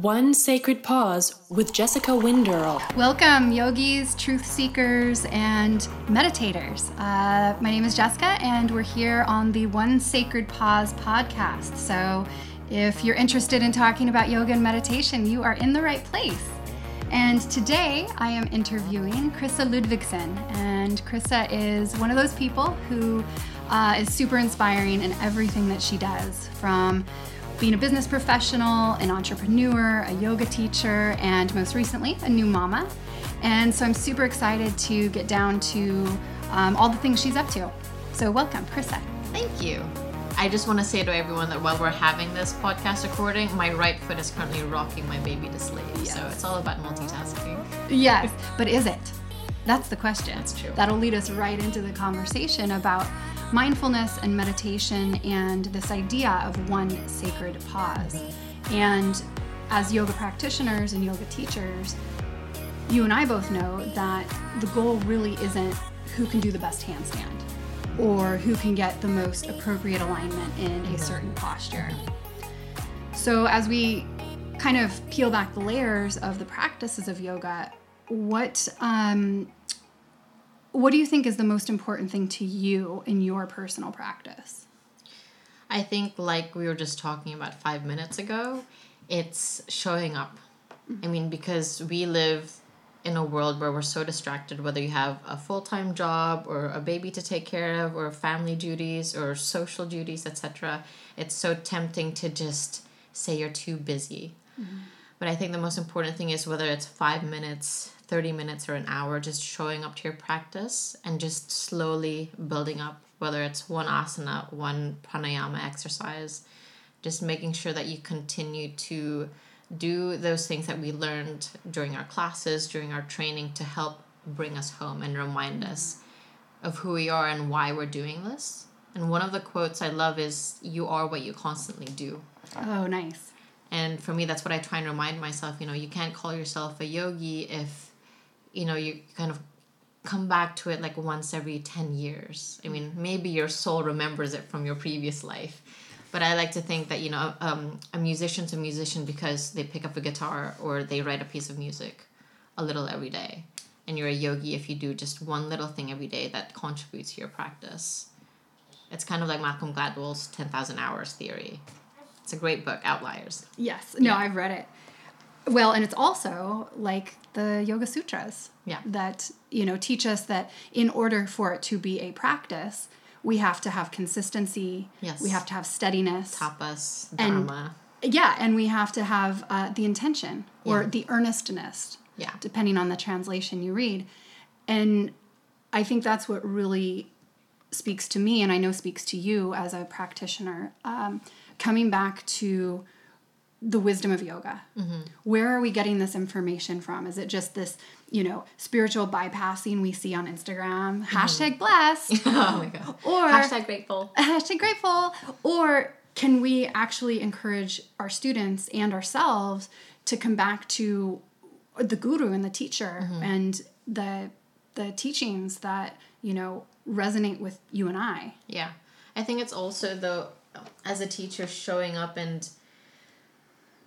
One Sacred Pause with Jessica Winderl. Welcome, yogis, truth seekers, and meditators. Uh, my name is Jessica, and we're here on the One Sacred Pause podcast. So, if you're interested in talking about yoga and meditation, you are in the right place. And today I am interviewing Krissa Ludvigsen. And Krissa is one of those people who uh, is super inspiring in everything that she does from being a business professional, an entrepreneur, a yoga teacher, and most recently, a new mama. And so I'm super excited to get down to um, all the things she's up to. So, welcome, Krissa. Thank you. I just want to say to everyone that while we're having this podcast recording, my right foot is currently rocking my baby to sleep. Yes. So, it's all about multitasking. Yes, but is it? That's the question. That's true. That'll lead us right into the conversation about mindfulness and meditation and this idea of one sacred pause. And as yoga practitioners and yoga teachers, you and I both know that the goal really isn't who can do the best handstand or who can get the most appropriate alignment in a certain posture. So, as we kind of peel back the layers of the practices of yoga, what um, what do you think is the most important thing to you in your personal practice? I think, like we were just talking about five minutes ago, it's showing up. I mean, because we live in a world where we're so distracted, whether you have a full time job or a baby to take care of, or family duties or social duties, etc., it's so tempting to just say you're too busy. Mm-hmm. But I think the most important thing is whether it's five minutes, 30 minutes or an hour just showing up to your practice and just slowly building up whether it's one asana one pranayama exercise just making sure that you continue to do those things that we learned during our classes during our training to help bring us home and remind us of who we are and why we're doing this. And one of the quotes i love is you are what you constantly do. Oh nice. And for me that's what i try and remind myself you know you can't call yourself a yogi if you know you kind of come back to it like once every 10 years. I mean maybe your soul remembers it from your previous life. But i like to think that you know um, a musician's a musician because they pick up a guitar or they write a piece of music a little every day. And you're a yogi if you do just one little thing every day that contributes to your practice. It's kind of like malcolm gladwell's 10000 hours theory. It's a great book outliers. Yes. No yeah. i've read it well, and it's also like the Yoga Sutras. Yeah. That, you know, teach us that in order for it to be a practice, we have to have consistency. Yes. We have to have steadiness. Tapas, dharma. And, yeah, and we have to have uh, the intention or yeah. the earnestness. Yeah. Depending on the translation you read. And I think that's what really speaks to me, and I know speaks to you as a practitioner. Um, coming back to the wisdom of yoga. Mm-hmm. Where are we getting this information from? Is it just this, you know, spiritual bypassing we see on Instagram? Mm-hmm. Hashtag blessed. oh my god. Or hashtag grateful. Hashtag grateful. Or can we actually encourage our students and ourselves to come back to the guru and the teacher mm-hmm. and the the teachings that you know resonate with you and I? Yeah, I think it's also though as a teacher showing up and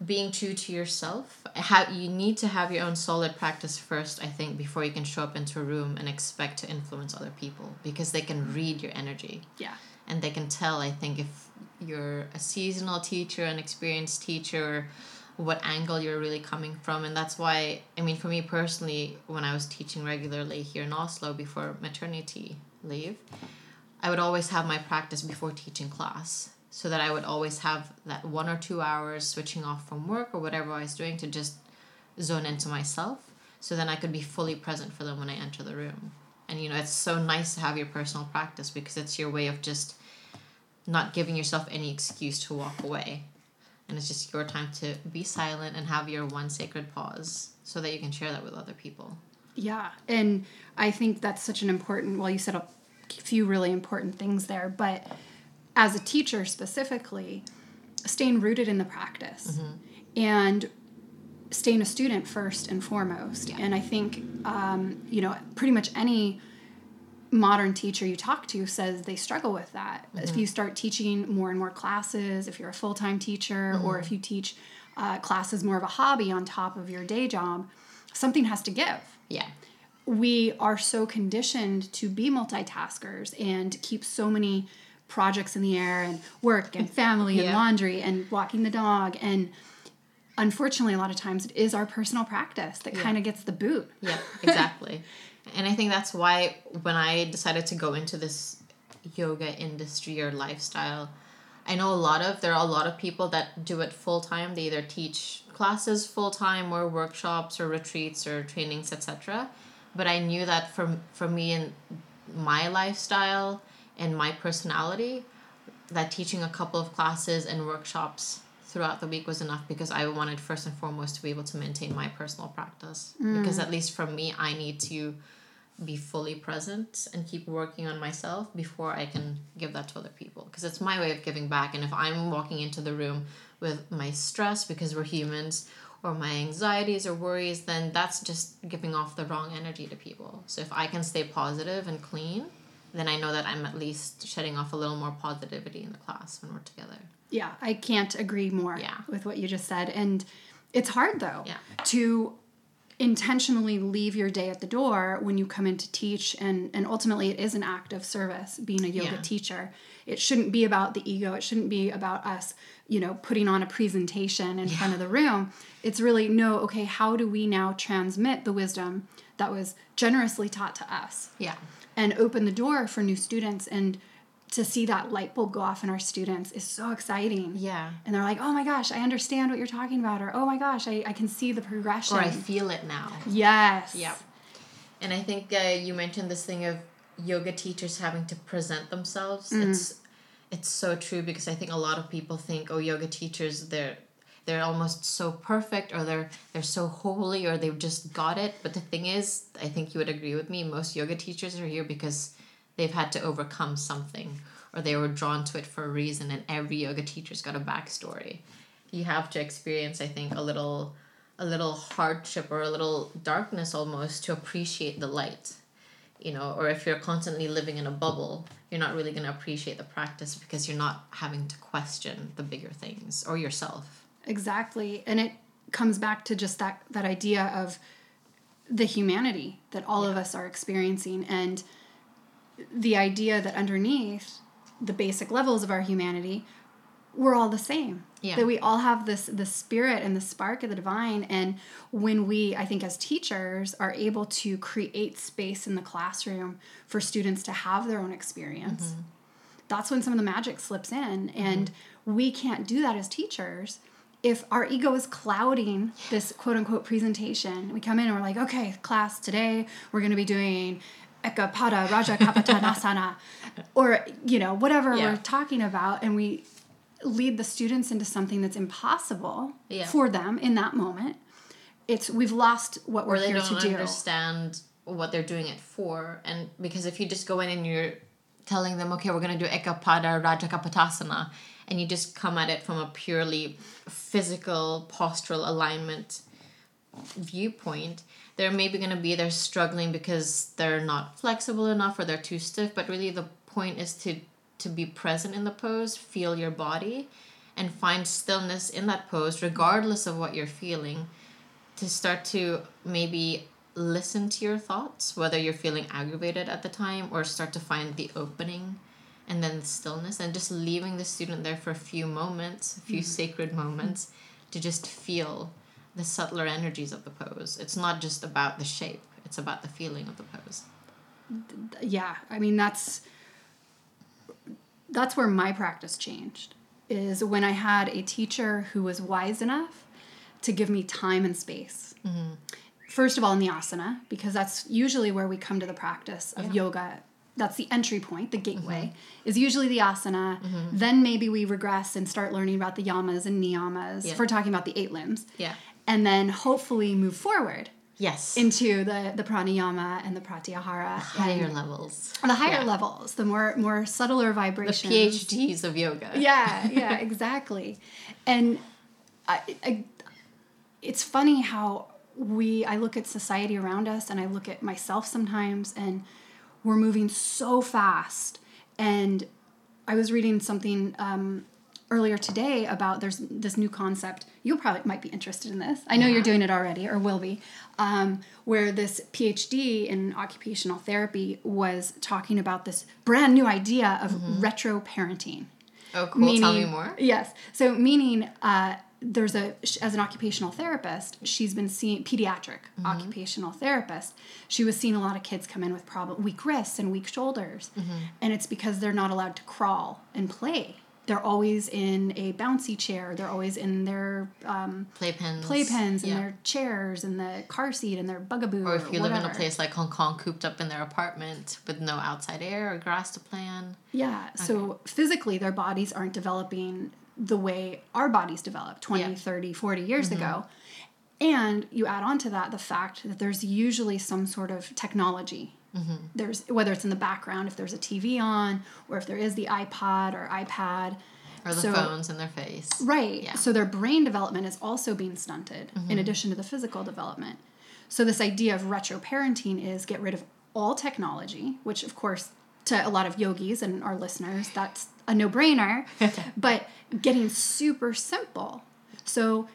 being true to yourself how you need to have your own solid practice first i think before you can show up into a room and expect to influence other people because they can read your energy. Yeah. And they can tell i think if you're a seasonal teacher an experienced teacher what angle you're really coming from. And that's why i mean for me personally when i was teaching regularly here in oslo before maternity leave i would always have my practice before teaching class so that I would always have that one or two hours switching off from work or whatever I was doing to just zone into myself so then I could be fully present for them when I enter the room. And you know, it's so nice to have your personal practice because it's your way of just not giving yourself any excuse to walk away. And it's just your time to be silent and have your one sacred pause so that you can share that with other people. Yeah. And I think that's such an important, well, you said a few really important things there, but as a teacher specifically, staying rooted in the practice mm-hmm. and staying a student first and foremost. Yeah. And I think, um, you know, pretty much any modern teacher you talk to says they struggle with that. Mm-hmm. If you start teaching more and more classes, if you're a full time teacher, mm-hmm. or if you teach uh, class is more of a hobby on top of your day job, something has to give. Yeah. We are so conditioned to be multitaskers and keep so many projects in the air and work and family and laundry and walking the dog and unfortunately a lot of times it is our personal practice that kind of gets the boot Yeah, exactly. and I think that's why when I decided to go into this yoga industry or lifestyle, I know a lot of there are a lot of people that do it full time. They either teach classes full time or workshops or retreats or trainings, etc. But I knew that for for me and my lifestyle and my personality, that teaching a couple of classes and workshops throughout the week was enough because I wanted first and foremost to be able to maintain my personal practice. Mm. Because at least for me, I need to be fully present and keep working on myself before I can give that to other people. Because it's my way of giving back. And if I'm walking into the room with my stress because we're humans or my anxieties or worries, then that's just giving off the wrong energy to people. So if I can stay positive and clean, then I know that I'm at least shedding off a little more positivity in the class when we're together. Yeah, I can't agree more Yeah. with what you just said. And it's hard though Yeah. to intentionally leave your day at the door when you come in to teach and and ultimately it is an act of service being a yoga Yeah. teacher. It shouldn't be about the ego. It shouldn't be about us, you know, putting on a presentation in front of the room. It's really no, okay, how do we now transmit the wisdom that was generously taught to us? Yeah. And open the door for new students and to see that light bulb go off in our students is so exciting Yeah. and they're like oh my gosh i understand what you're talking about or oh my gosh i, I can see the progression Or I feel it now. yes Yeah. And I think uh, you mentioned this thing of yoga teachers having to present themselves. It's it's so true because I think a lot of people think, oh, yoga teachers they're they're almost so perfect or they're they're so holy or they've just got it. But the thing is, I think you would agree with me. Most yoga teachers are here because they've had to overcome something or they were drawn to it for a reason. And every yoga teacher's got a backstory. You have to experience, I think, a little a little hardship or a little darkness almost to appreciate the light you know or if you're constantly living in a bubble you're not really going to appreciate the practice because you're not having to question the bigger things or yourself exactly. And it comes back to just that that idea of the humanity that all of us are experiencing and the idea that underneath the basic levels of our humanity we're all the same. Yeah. that we all have this the spirit and the spark of the divine. And when we i think as teachers are able to create space in the classroom for students to have their own experience mm-hmm. that's when some of the magic slips in. And mm-hmm. we can't do that as teachers if our ego is clouding this quote unquote presentation we come in and we're like okay class today we're going to be doing ekapada raja kapatanasana or you know whatever Yeah. we're talking about and we lead the students into something that's impossible Yeah. for them in that moment it's we've lost what we're or they here don't to do understand what they're doing it for and because if you just go in and you're telling them okay we're going to do ekapada rajakapotasana and you just come at it from a purely physical postural alignment viewpoint they're maybe going to be there struggling because they're not flexible enough or they're too stiff but really the point is to to be present in the pose feel your body and find stillness in that pose regardless of what you're feeling to start to maybe listen to your thoughts, whether you're feeling aggravated at the time, or start to find the opening and then the stillness, and just leaving the student there for a few moments, a few mm-hmm. sacred moments, to just feel the subtler energies of the pose. It's not just about the shape, it's about the feeling of the pose. yeah i mean that's that's where my practice changed is when i had a teacher who was wise enough to give me time and space mm-hmm. first of all in the asana because that's usually where we come to the practice of yoga that's the entry point the gateway mm-hmm. is usually the asana mm-hmm. then maybe we regress and start learning about the yamas and niyamas Yeah. if we're talking about the eight limbs Yeah. and then hopefully move forward Yes. into the the pranayama and the pratyahara The higher levels. the higher Yeah. levels, the more more subtler vibrations. The. PhDs of yoga. Yeah, yeah, exactly. And I, I, it's funny how we I look at society around us and I look at myself sometimes and we're moving so fast. And I was reading something um, earlier today about there's this new concept. You probably might be interested in this. I know you're doing it already or will be, um, where this PhD in occupational therapy was talking about this brand new idea of retro parenting. Oh, cool. Tell me more. Yes. So, meaning, uh, there's a as an occupational therapist, she's been seeing pediatric Mm-hmm. occupational therapist. She was seeing a lot of kids come in with problem weak wrists and weak shoulders, Mm-hmm. and it's because they're not allowed to crawl and play. They're always in a bouncy chair. They're always in their um, Playpens. playpens and Yeah. their chairs and the car seat and their bugaboo. Or if you live in a place like Hong Kong, cooped up in their apartment with no outside air or grass to play plan. Yeah. So physically, their bodies aren't developing the way our bodies developed 20, Yeah. 30, 40 years mm-hmm. ago. And you add on to that the fact that there's usually some sort of technology. Mm-hmm. There's whether it's in the background, if there's a TV on, or if there is the iPod or iPad. Or the So- phones in their face. Right. Yeah. So their brain development is also being stunted in mm-hmm. addition to the physical development. So this idea of retro parenting is get rid of all technology, which of course to a lot of yogis and our listeners that's a no-brainer, but getting super simple. So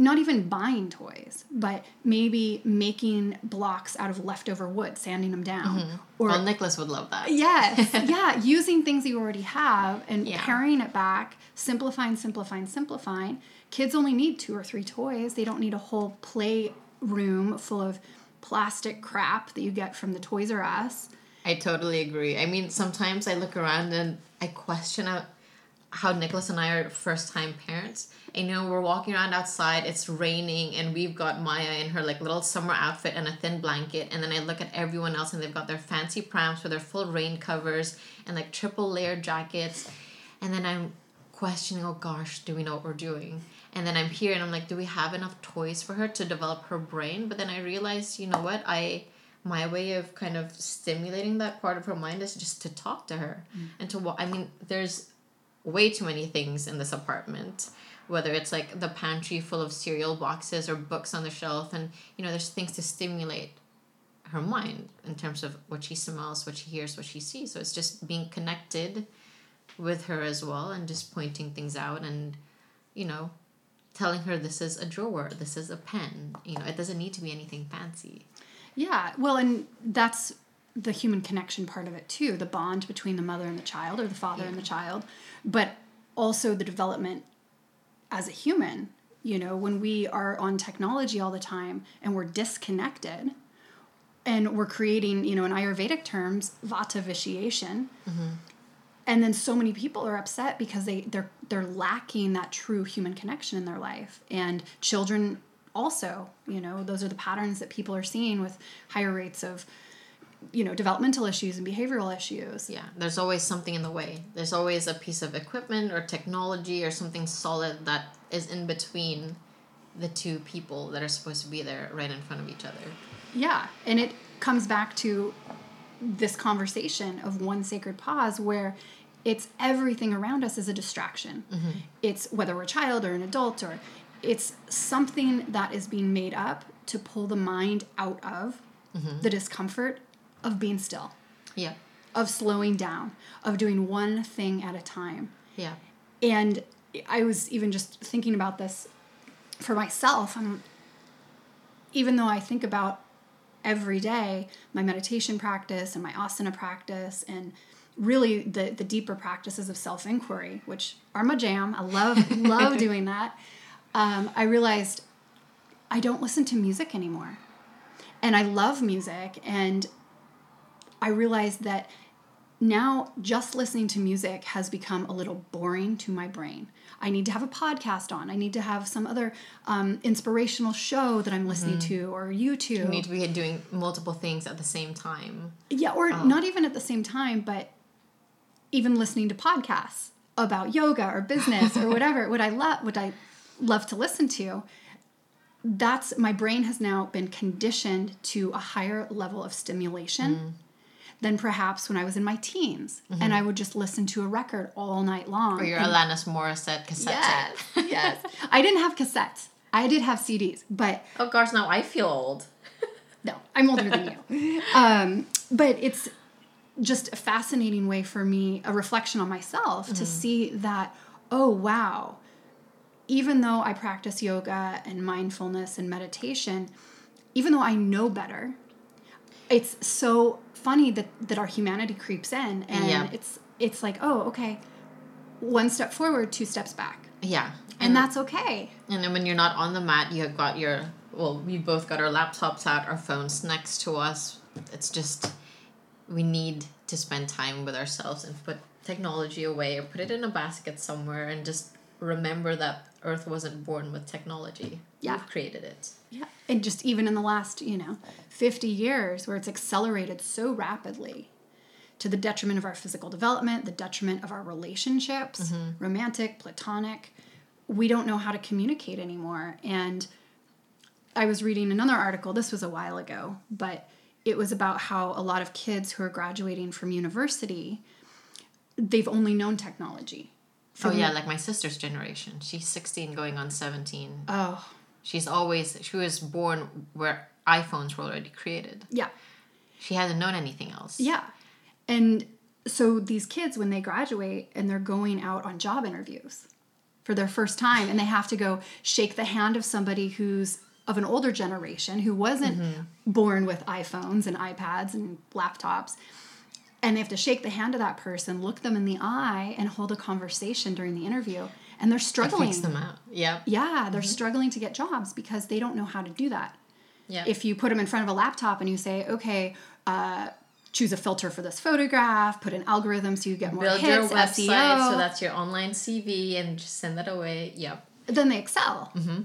not even buying toys, but maybe making blocks out of leftover wood, sanding them down, mm-hmm. or Well, Nicholas would love that. Yes, yeah, using things you already have and Yeah. it back, simplifying, simplifying, simplifying. Kids only need two or three toys. They don't need a whole play room full of plastic crap that you get from the Toys R Us. I totally agree. I mean, sometimes I look around and I question how Nicholas and I are first time parents. I know we're walking around outside, it's raining, and we've got Maya in her like little summer outfit and a thin blanket. And then I look at everyone else and they've got their fancy prams with their full rain covers and like triple layered jackets. And then I'm questioning, oh gosh, do we know what we're doing? And then I'm here and I'm like, do we have enough toys for her to develop her brain? But then I realized, you know what? I my way of kind of stimulating that part of her mind is just to talk to her mm. and to wa- I mean, there's way too many things in this apartment. Whether it's like the pantry full of cereal boxes or books on the shelf, and you know, there's things to stimulate her mind in terms of what she smells, what she hears, what she sees. So it's just being connected with her as well and just pointing things out and, you know, telling her this is a drawer, this is a pen. You know, it doesn't need to be anything fancy. Yeah, well, and that's the human connection part of it too the bond between the mother and the child or the father and the child, but also the development as a human. You know, when we are on technology all the time and we're disconnected and we're creating, you know, in Ayurvedic terms, vata vitiation. Mm-hmm. And then so many people are upset because they they're they're lacking that true human connection in their life. And children also, you know, those are the patterns that people are seeing with higher rates of you know, developmental issues and behavioral issues. Yeah, there's always something in the way. There's always a piece of equipment or technology or something solid that is in between the two people that are supposed to be there right in front of each other. Yeah, and it comes back to this conversation of one sacred pause where it's everything around us is a distraction. Mm-hmm. It's whether we're a child or an adult or it's something that is being made up to pull the mind out of mm-hmm. the discomfort of being still, Yeah. of slowing down, of doing one thing at a time. Yeah. And I was even just thinking about this for myself. I'm, even though I think about every day my meditation practice and my asana practice and really the, the deeper practices of self inquiry, which are my jam. I love, love doing that. Um, I realized I don't listen to music anymore. And I love music. And I realized that now just listening to music has become a little boring to my brain. I need to have a podcast on. I need to have some other um, inspirational show that I'm listening to or YouTube. You need to be doing multiple things at the same time. Yeah, or not even at the same time, but even listening to podcasts about yoga or business or whatever. What I love, what I love to listen to. That's my brain has now been conditioned to a higher level of stimulation mm. than perhaps when I was in my teens, and I mm-hmm. would just listen to a record all night long. Or your and- Alanis Morissette cassette yes, tape. yes. I didn't have cassettes. I did have CDs, but Oh gosh, now I feel old. no, I'm older than you. Um, but it's just a fascinating way for me, a reflection on myself, to mm-hmm. see that oh, wow, even though I practice yoga and mindfulness and meditation, even though I know better, it's so funny that, that our humanity creeps in and Yeah. it's it's like, oh, okay, one step forward, two steps back. Yeah. And that's okay. And then when you're not on the mat, you have got your well, we both got our laptops out, our phones next to us. It's just we need to spend time with ourselves and put technology away or put it in a basket somewhere and just remember that Earth wasn't born with technology. Yeah. We've created it. Yeah. And just even in the last, you know, 50 years where it's accelerated so rapidly to the detriment of our physical development, the detriment of our relationships, mm-hmm. romantic, platonic, we don't know how to communicate anymore. And I was reading another article, this was a while ago, but it was about how a lot of kids who are graduating from university, they've only known technology. Oh yeah, mm-hmm. like my sister's generation. She's 16 going on 17. Oh, She's always she was born where iPhones were already created. yeah. She hasn't known anything else. Yeah. And so these kids, when they graduate and they're going out on job interviews for their first time, and they have to go shake the hand of somebody who's of an older generation who wasn't mm-hmm. born with iPhones and iPads and laptops. And they have to shake the hand of that person, look them in the eye, and hold a conversation during the interview. And they're struggling. them out. Yep. Yeah, they're struggling to get jobs because they don't know how to do that Yeah. if you put them in front of a laptop and you say, okay, uh, choose a filter for this photograph, put an algorithm so you get more build hits, your website SEO, so that's your online CV and just send that away. Yep. then they excel. Mm-hmm.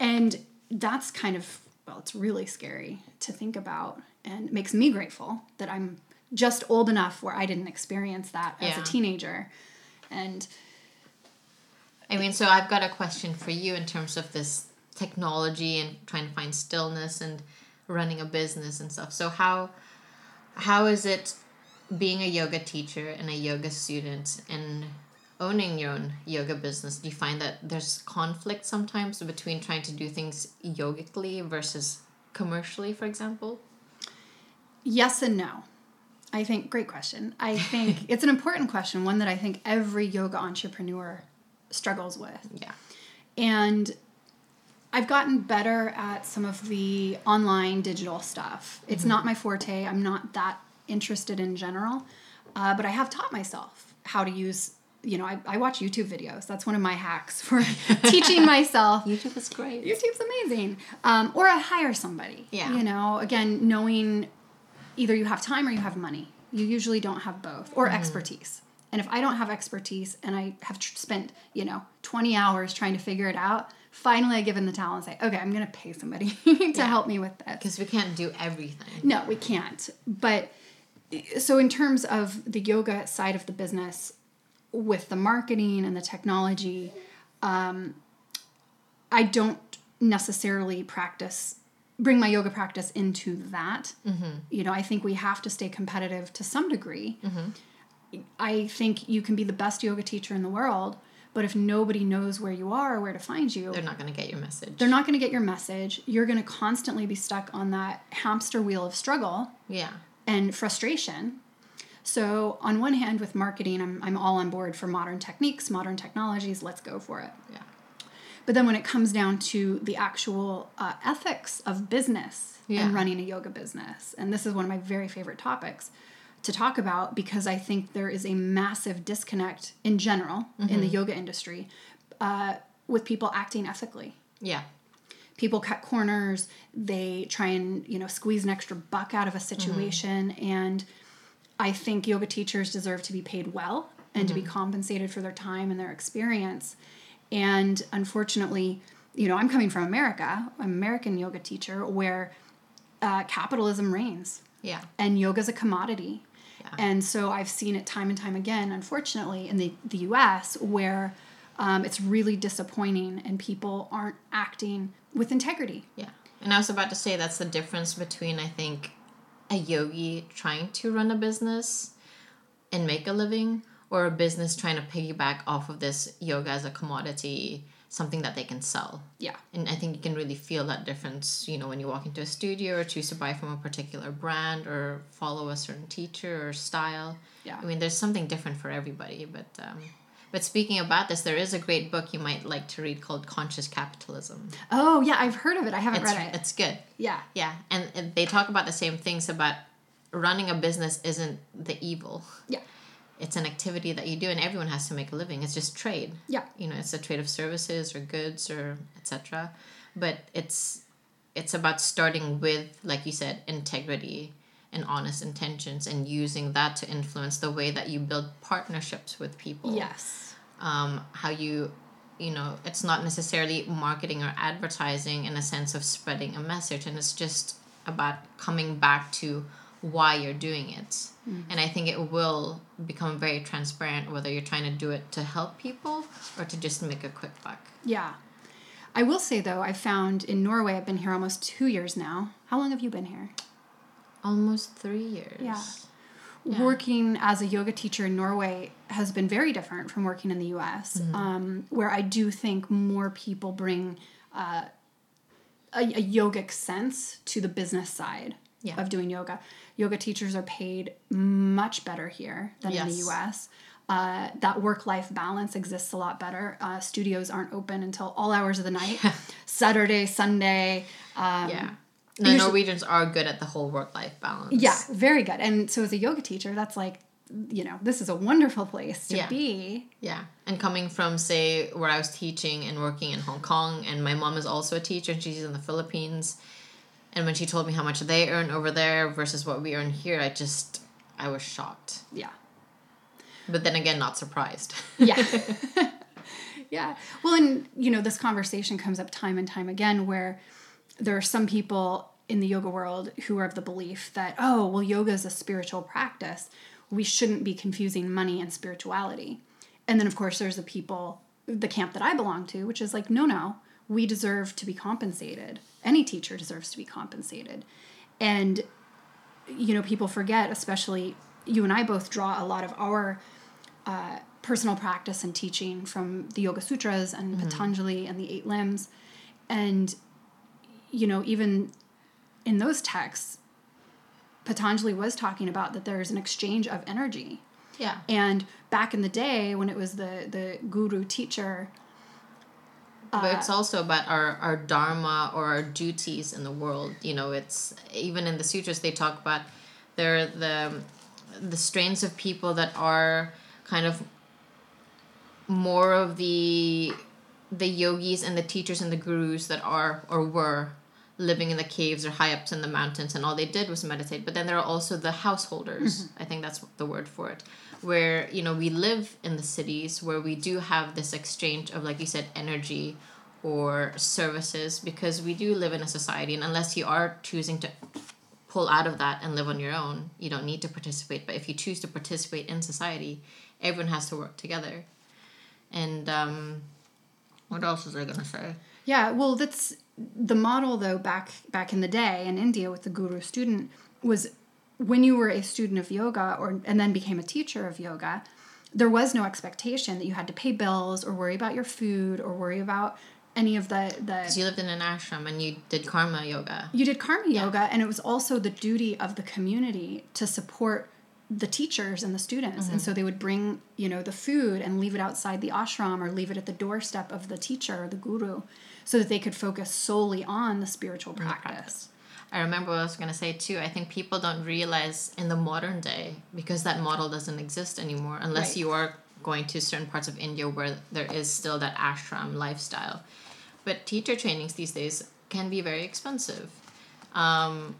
And that's kind of, well, it's really scary to think about and makes me grateful that I'm just old enough where I didn't experience that as a teenager. And I mean, so I've got a question for you in terms of this technology and trying to find stillness and running a business and stuff. So how how is it being a yoga teacher and a yoga student and owning your own yoga business? Do you find that there's conflict sometimes between trying to do things yogically versus commercially, for example? Yes and no. I think, great question. I think it's an important question, one that I think every yoga entrepreneur struggles with. Yeah. And I've gotten better at some of the online digital stuff. It's not my forte, I'm not that interested in general, uh, but I have taught myself how to use. You know, I, I watch YouTube videos. That's one of my hacks for teaching myself YouTube is great. YouTube's amazing. Um, or I hire somebody. Yeah. You know, again, knowing either you have time or you have money. You usually don't have both or expertise. And if I don't have expertise and I have tr- spent, you know, 20 hours trying to figure it out, finally I give in the towel and say, okay, I'm going to pay somebody to help me with this. Because we can't do everything. No, we can't. But so, in terms of the yoga side of the business, with the marketing and the technology, um, I don't necessarily practice bring my yoga practice into that. Mm-hmm. You know, I think we have to stay competitive to some degree. Mm-hmm. I think you can be the best yoga teacher in the world, but if nobody knows where you are or where to find you, They're not going to get your message. they're not going to get your message. You're going to constantly be stuck on that hamster wheel of struggle yeah. and frustration. So, on one hand, with marketing, I'm, I'm all on board for modern techniques, modern technologies, let's go for it. Yeah. But then when it comes down to the actual uh, ethics of business Yeah. and running a yoga business, and this is one of my very favorite topics to talk about because I think there is a massive disconnect in general in the yoga industry uh, with people acting ethically. Yeah. people cut corners they try and you know squeeze an extra buck out of a situation and i think yoga teachers deserve to be paid well and to be compensated for their time and their experience and unfortunately you know i'm coming from america i'm american yoga teacher where uh, capitalism reigns Yeah. and yoga's a commodity. Yeah. And so I've seen it time and time again, unfortunately, in the, the US, where um, it's really disappointing and people aren't acting with integrity. Yeah. And I was about to say that's the difference between, I think, a yogi trying to run a business and make a living or a business trying to piggyback off of this yoga as a commodity, something that they can sell. Yeah. And I think you can really feel that difference, you know, when you walk into a studio or choose to buy from a particular brand or follow a certain teacher or style. Yeah. I mean, there's something different for everybody, but um, But speaking about this, there is a great book you might like to read called Conscious Capitalism. Oh yeah, I've heard of it. I haven't It's, read it. it's good. yeah. Yeah, and, and they talk about the same things about running a business isn't the evil. Yeah. It's an activity that you do, and everyone has to make a living. It's just trade. Yeah. You know, it's a trade of services or goods or etc. But it's it's about starting with, like you said, integrity and honest intentions, and using that to influence the way that you build partnerships with people Yes. um, how you you know it's not necessarily marketing or advertising in a sense of spreading a message and it's just about coming back to why you're doing it and i think it will become very transparent whether you're trying to do it to help people or to just make a quick buck Yeah. I will say though, I found in Norway, I've been here almost two years now. How long have you been here? almost three years Yeah. Yeah. Working as a yoga teacher in Norway has been very different from working in the US, Mm-hmm. um, where I do think more people bring uh, a, a yogic sense to the business side Yeah. of doing yoga. Yoga teachers are paid much better here than in the US. Uh, that work life balance exists a lot better. Uh, studios aren't open until all hours of the night, Saturday, Sunday. Um, yeah no usually- norwegians are good at the whole work-life balance yeah, very good. And so as a yoga teacher, that's like, you know, this is a wonderful place to Yeah. be. Yeah, and coming from say where I was teaching and working in Hong Kong, and my mom is also a teacher, and she's in the Philippines. And when she told me how much they earn over there versus what we earn here, I just I was shocked. Yeah. But then again, not surprised. Yeah. yeah. Well, and, you know, this conversation comes up time and time again where there are some people in the yoga world who are of the belief that, oh, well, yoga is a spiritual practice. We shouldn't be confusing money and spirituality. And then, of course, there's the people, the camp that I belong to, which is like, no, no, we deserve to be compensated. Any teacher deserves to be compensated. And, you know, people forget, especially you and I both draw a lot of our uh, personal practice and teaching from the Yoga Sutras and Patanjali and the Eight Limbs. And, you know, even in those texts, Patanjali was talking about that there's an exchange of energy. yeah, And back in the day when it was the, the guru teacher, Uh, but it's also about our our dharma or our duties in the world. You know, it's even in the sutras they talk about there the the strains of people that are kind of more of the the yogis and the teachers and the gurus that are or were living in the caves or high ups in the mountains and all they did was meditate. But then there are also the householders. I think that's the word for it where you know we live in the cities where we do have this exchange of like you said energy or services because we do live in a society and unless you are choosing to pull out of that and live on your own you don't need to participate but if you choose to participate in society everyone has to work together and um what else was i going to say Yeah, well, that's the model though. Back back in the day in India with the guru student was when you were a student of yoga or and then became a teacher of yoga, there was no expectation that you had to pay bills or worry about your food or worry about any of the the. because you lived in an ashram and you did karma yoga You did karma yoga, and it was also the duty of the community to support the teachers and the students. And mm-hmm. so they would bring, you know, the food and leave it outside the ashram or leave it at the doorstep of the teacher or the guru so that they could focus solely on the spiritual practice. I remember what I was going to say too. I think people don't realize in the modern day because that model doesn't exist anymore unless Right. you are going to certain parts of India where there is still that ashram lifestyle. But teacher trainings these days can be very expensive. Um,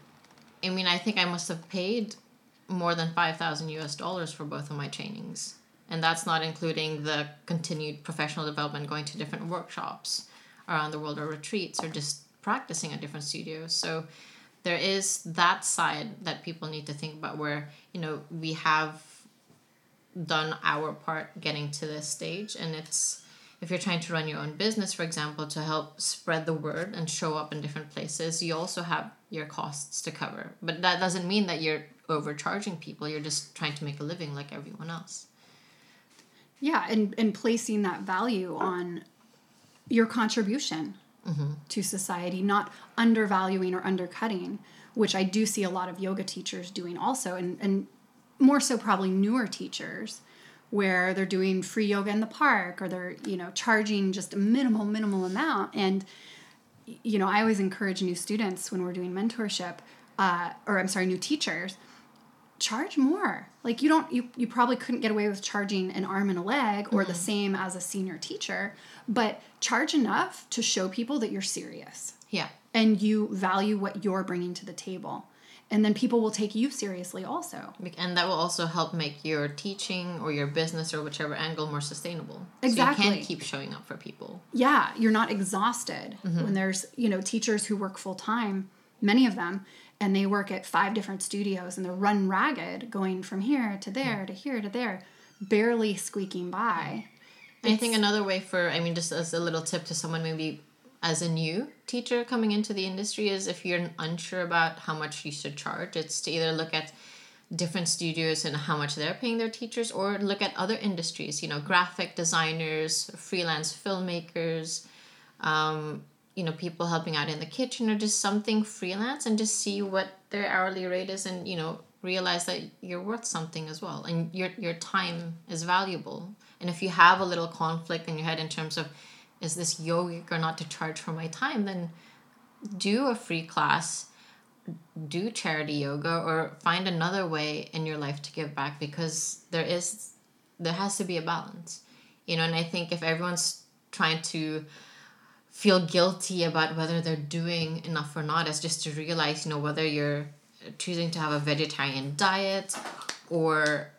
I mean, I think I must have paid more than 5,000 US dollars for both of my trainings. And that's not including the continued professional development, going to different workshops around the world or retreats or just practicing at different studios. So there is that side that people need to think about where, you know, we have done our part getting to this stage. And it's if you're trying to run your own business for example to help spread the word and show up in different places you also have your costs to cover. But that doesn't mean that you're overcharging people. You're just trying to make a living like everyone else. Yeah, and, and placing that value on your contribution to society, not undervaluing or undercutting, which I do see a lot of yoga teachers doing also, and, and more so probably newer teachers where they're doing free yoga in the park or they're you know charging just a minimal minimal amount. And you know i always encourage new students when we're doing mentorship uh, or i'm sorry new teachers charge more like you don't you, you probably couldn't get away with charging an arm and a leg or the mm-hmm. same as a senior teacher but charge enough to show people that you're serious Yeah. and you value what you're bringing to the table and then people will take you seriously also And that will also help make your teaching or your business or whichever angle more sustainable. So Exactly. you can keep showing up for people. yeah you're not exhausted mm-hmm. when there's you know teachers who work full time many of them and they work at five different studios and they're run ragged going from here to there to here to there barely squeaking by. I think another way for, I mean, just as a little tip to someone maybe as a new teacher coming into the industry is if you're unsure about how much you should charge, it's to either look at different studios and how much they're paying their teachers or look at other industries, you know, graphic designers, freelance filmmakers, um, you know, people helping out in the kitchen or just something freelance and just see what their hourly rate is and, you know, realize that you're worth something as well and your your time is valuable. And if you have a little conflict in your head in terms of is this yogic or not to charge for my time, then do a free class, do charity yoga or find another way in your life to give back because there is there has to be a balance. You know, and I think if everyone's trying to feel guilty about whether they're doing enough or not is just to realize, you know, whether you're choosing to have a vegetarian diet or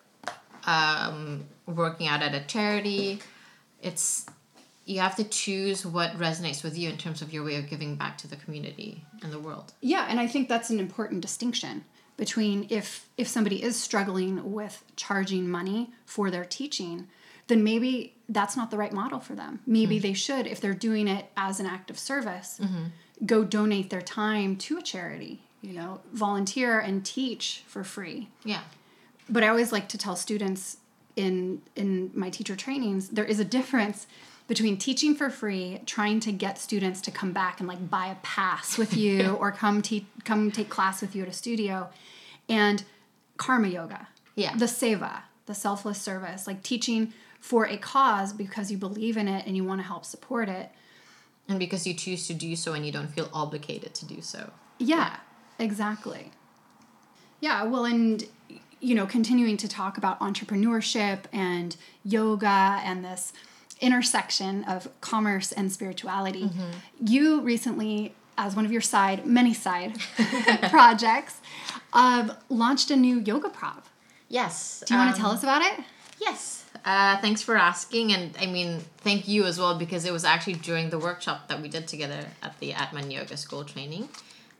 um, working out at a charity. It's you have to choose what resonates with you in terms of your way of giving back to the community and the world. Yeah, and I think that's an important distinction between if if somebody is struggling with charging money for their teaching, then maybe that's not the right model for them. Maybe hmm. they should if they're doing it as an act of service, mm-hmm. go donate their time to a charity, you know, volunteer and teach for free Yeah. but I always like to tell students in in my teacher trainings there is a difference between teaching for free, trying to get students to come back and like buy a pass with you or come te- come take class with you at a studio, and karma yoga. Yeah. The seva, the selfless service, like teaching for a cause because you believe in it and you want to help support it. And because you choose to do so and you don't feel obligated to do so. Yeah, exactly. Yeah, well, and you know, continuing to talk about entrepreneurship and yoga and this intersection of commerce and spirituality, you recently, as one of your side, many side projects, um, launched a new yoga prop. Yes. Do you want um, to tell us about it? Yes. Uh, thanks for asking, and I mean, thank you as well because it was actually during the workshop that we did together at the Atman Yoga School training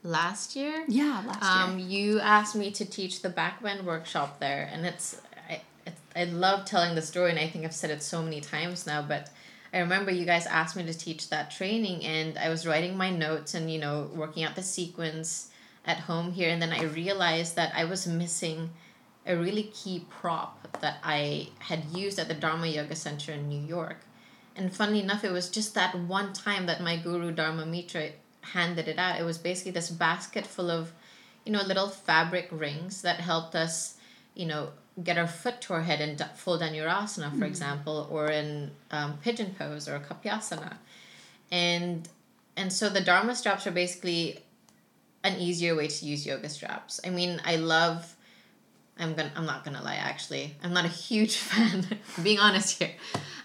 last year. Yeah, last Um, year. you asked me to teach the backbend workshop there, and it's I it's, I love telling the story, and I think I've said it so many times now, but. I remember you guys asked me to teach that training, and I was writing my notes and you know working out the sequence at home here, and then I realized that I was missing a really key prop that I had used at the Dharma Yoga Center in New York. And funnily enough, it was just that one time that my guru Dharma Mitra handed it out. It was basically this basket full of, you know, little fabric rings that helped us, you know, get our foot to our head in full Dhanurasana, for example, or in um, pigeon pose or Kapyasana. And and so the Dharma straps are basically an easier way to use yoga straps. I mean, I love I'm gonna I'm not gonna lie actually. I'm not a huge fan being honest here.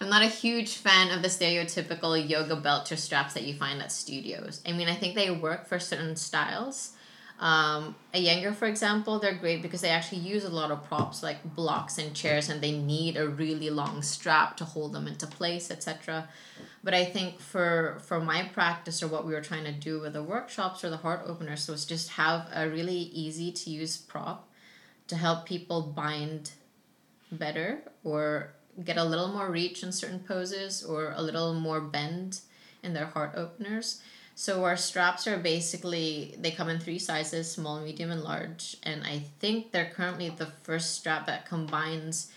I'm not a huge fan of the stereotypical yoga belt or straps that you find at studios. I mean I think they work for certain styles. Um, a Iyengar, for example, they're great because they actually use a lot of props like blocks and chairs and they need a really long strap to hold them into place, etc. But I think for for my practice or what we were trying to do with the workshops or the heart openers was just have a really easy to use prop to help people bind better or get a little more reach in certain poses or a little more bend in their heart openers. So our straps are basically they come in three sizes, small, medium, and large. And I think they're currently the first strap that combines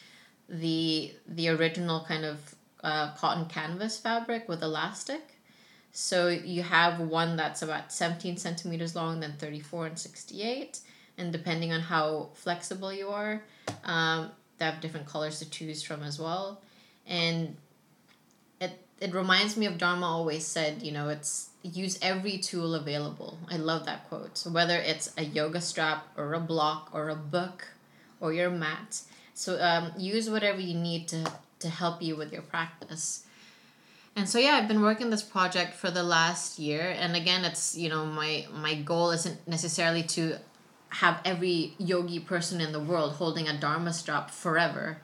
the the original kind of uh, cotton canvas fabric with elastic. So you have one that's about 17 centimeters long, then 34 and 68. And depending on how flexible you are, um, they have different colors to choose from as well, and it it reminds me of Dharma always said, you know, it's use every tool available. I love that quote. So whether it's a yoga strap or a block or a book or your mat, so um, use whatever you need to to help you with your practice. And so yeah, I've been working this project for the last year, and again, it's you know my my goal isn't necessarily to have every yogi person in the world holding a dharma strap forever.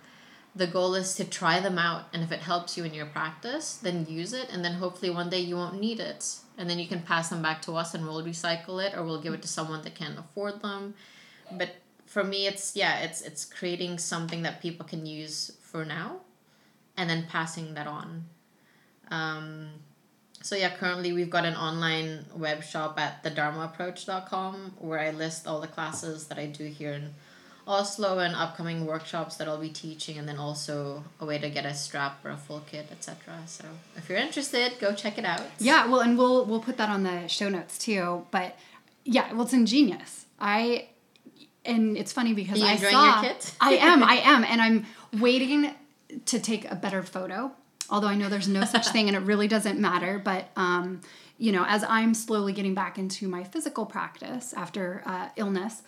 The goal is to try them out and if it helps you in your practice then use it and then hopefully one day you won't need it. And then you can pass them back to us and we'll recycle it or we'll give it to someone that can't afford them. But for me it's yeah it's it's creating something that people can use for now and then passing that on. Um, so yeah currently we've got an online web shop at thedharmaapproach.com where i list all the classes that i do here in Oslo and upcoming workshops that I'll be teaching, and then also a way to get a strap or a full kit, etc. So if you're interested, go check it out. Yeah, well, and we'll we'll put that on the show notes too. But yeah, well, it's ingenious. I and it's funny because you I saw. Your kit? I am, I am, and I'm waiting to take a better photo. Although I know there's no such thing, and it really doesn't matter. But um, you know, as I'm slowly getting back into my physical practice after uh, illness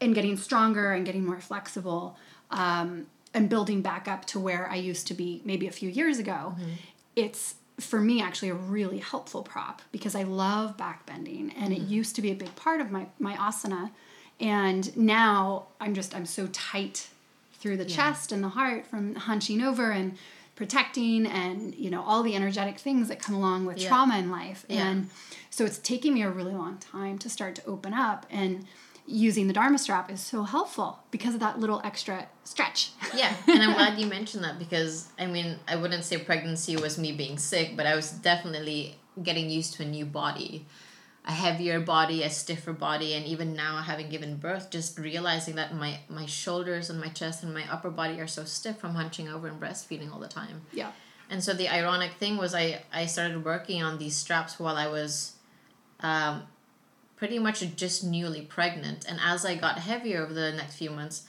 and getting stronger and getting more flexible um, and building back up to where I used to be maybe a few years ago, mm-hmm. it's for me actually a really helpful prop because I love back bending and mm-hmm. it used to be a big part of my my asana and now I'm just I'm so tight through the yeah. chest and the heart from hunching over and protecting and you know all the energetic things that come along with yeah. trauma in life yeah. and so it's taking me a really long time to start to open up and using the Dharma strap is so helpful because of that little extra stretch. yeah, and I'm glad you mentioned that because I mean, I wouldn't say pregnancy was me being sick, but I was definitely getting used to a new body, a heavier body, a stiffer body, and even now having given birth, just realizing that my my shoulders and my chest and my upper body are so stiff from hunching over and breastfeeding all the time. Yeah. And so the ironic thing was I I started working on these straps while I was um, pretty much just newly pregnant. And as I got heavier over the next few months,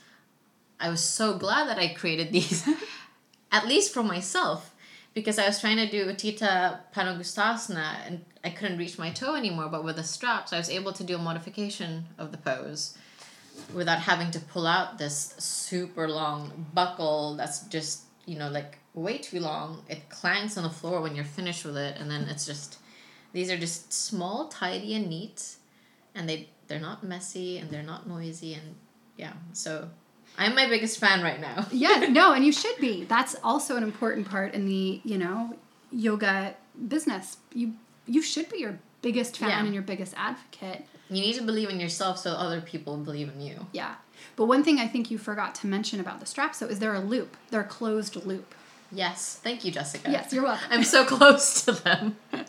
I was so glad that I created these, at least for myself, because I was trying to do Utthita Padangusthasana and I couldn't reach my toe anymore. But with the straps, I was able to do a modification of the pose without having to pull out this super long buckle that's just, you know, like way too long. It clanks on the floor when you're finished with it, and then it's just, these are just small, tidy, and neat and they they're not messy and they're not noisy and yeah so i'm my biggest fan right now. Yeah no and you should be. That's also an important part in the you know yoga business. You you should be your biggest fan yeah. and your biggest advocate. You need to believe in yourself so other people believe in you. Yeah. But one thing i think you forgot to mention about the straps though is they're a loop. They're a closed loop. Yes. Thank you jessica. Yes you're welcome. I'm so close to them.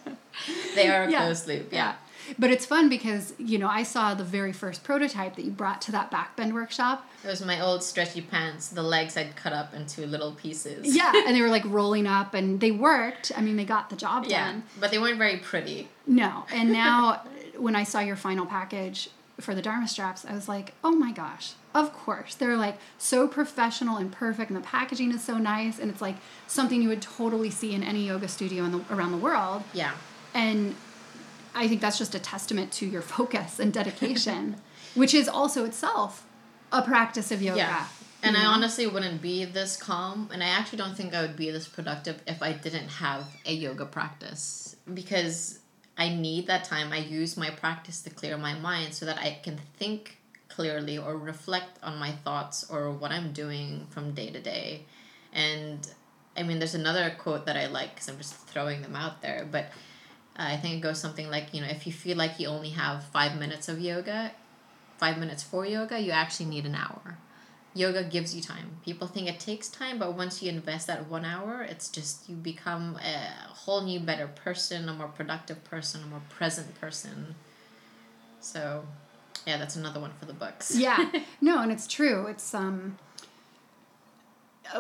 They are a yeah. closed loop yeah. But it's fun because, you know, I saw the very first prototype that you brought to that backbend workshop. It was my old stretchy pants. The legs I'd cut up into little pieces. Yeah, and they were like rolling up and they worked. I mean, they got the job yeah, done. But they weren't very pretty. No. And now when I saw your final package for the Dharma straps, I was like, oh my gosh, of course. They're like so professional and perfect, and the packaging is so nice, and it's like something you would totally see in any yoga studio in the, around the world. Yeah. And I think that's just a testament to your focus and dedication, which is also itself a practice of yoga. Yeah. And I honestly wouldn't be this calm, and I actually don't think I would be this productive if I didn't have a yoga practice because I need that time. I use my practice to clear my mind so that I can think clearly or reflect on my thoughts or what I'm doing from day to day. And I mean, there's another quote that I like because I'm just throwing them out there, but I think it goes something like, you know, if you feel like you only have five minutes of yoga, five minutes for yoga, you actually need an hour. Yoga gives you time. People think it takes time, but once you invest that one hour, it's just you become a whole new, better person, a more productive person, a more present person. So, yeah, that's another one for the books. yeah, no, and it's true. It's um,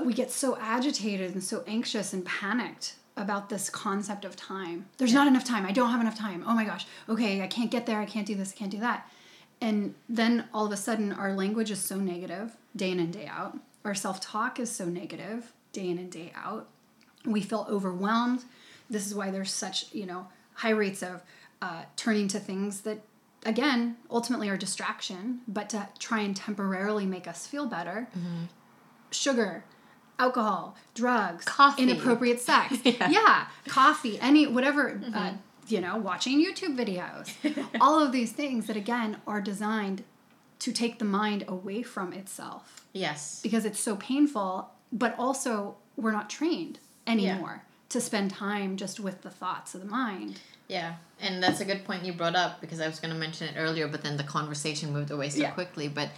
we get so agitated and so anxious and panicked about this concept of time. There's yeah. not enough time. I don't have enough time. Oh my gosh. Okay, I can't get there. I can't do this. I can't do that. And then all of a sudden, our language is so negative day in and day out. our self talk is so negative day in and day out. We feel overwhelmed. This is why there's such, you know, high rates of uh, turning to things that, again, ultimately are distraction, but to try and temporarily make us feel better. Sugar, alcohol, drugs, Coffee. inappropriate sex. yeah. coffee, any, whatever, uh, you know, watching YouTube videos. All of these things that, again, are designed to take the mind away from itself Yes. because it's so painful, but also we're not trained anymore to spend time just with the thoughts of the mind. Yeah, and that's a good point you brought up because I was going to mention it earlier, but then the conversation moved away so Yeah. quickly. But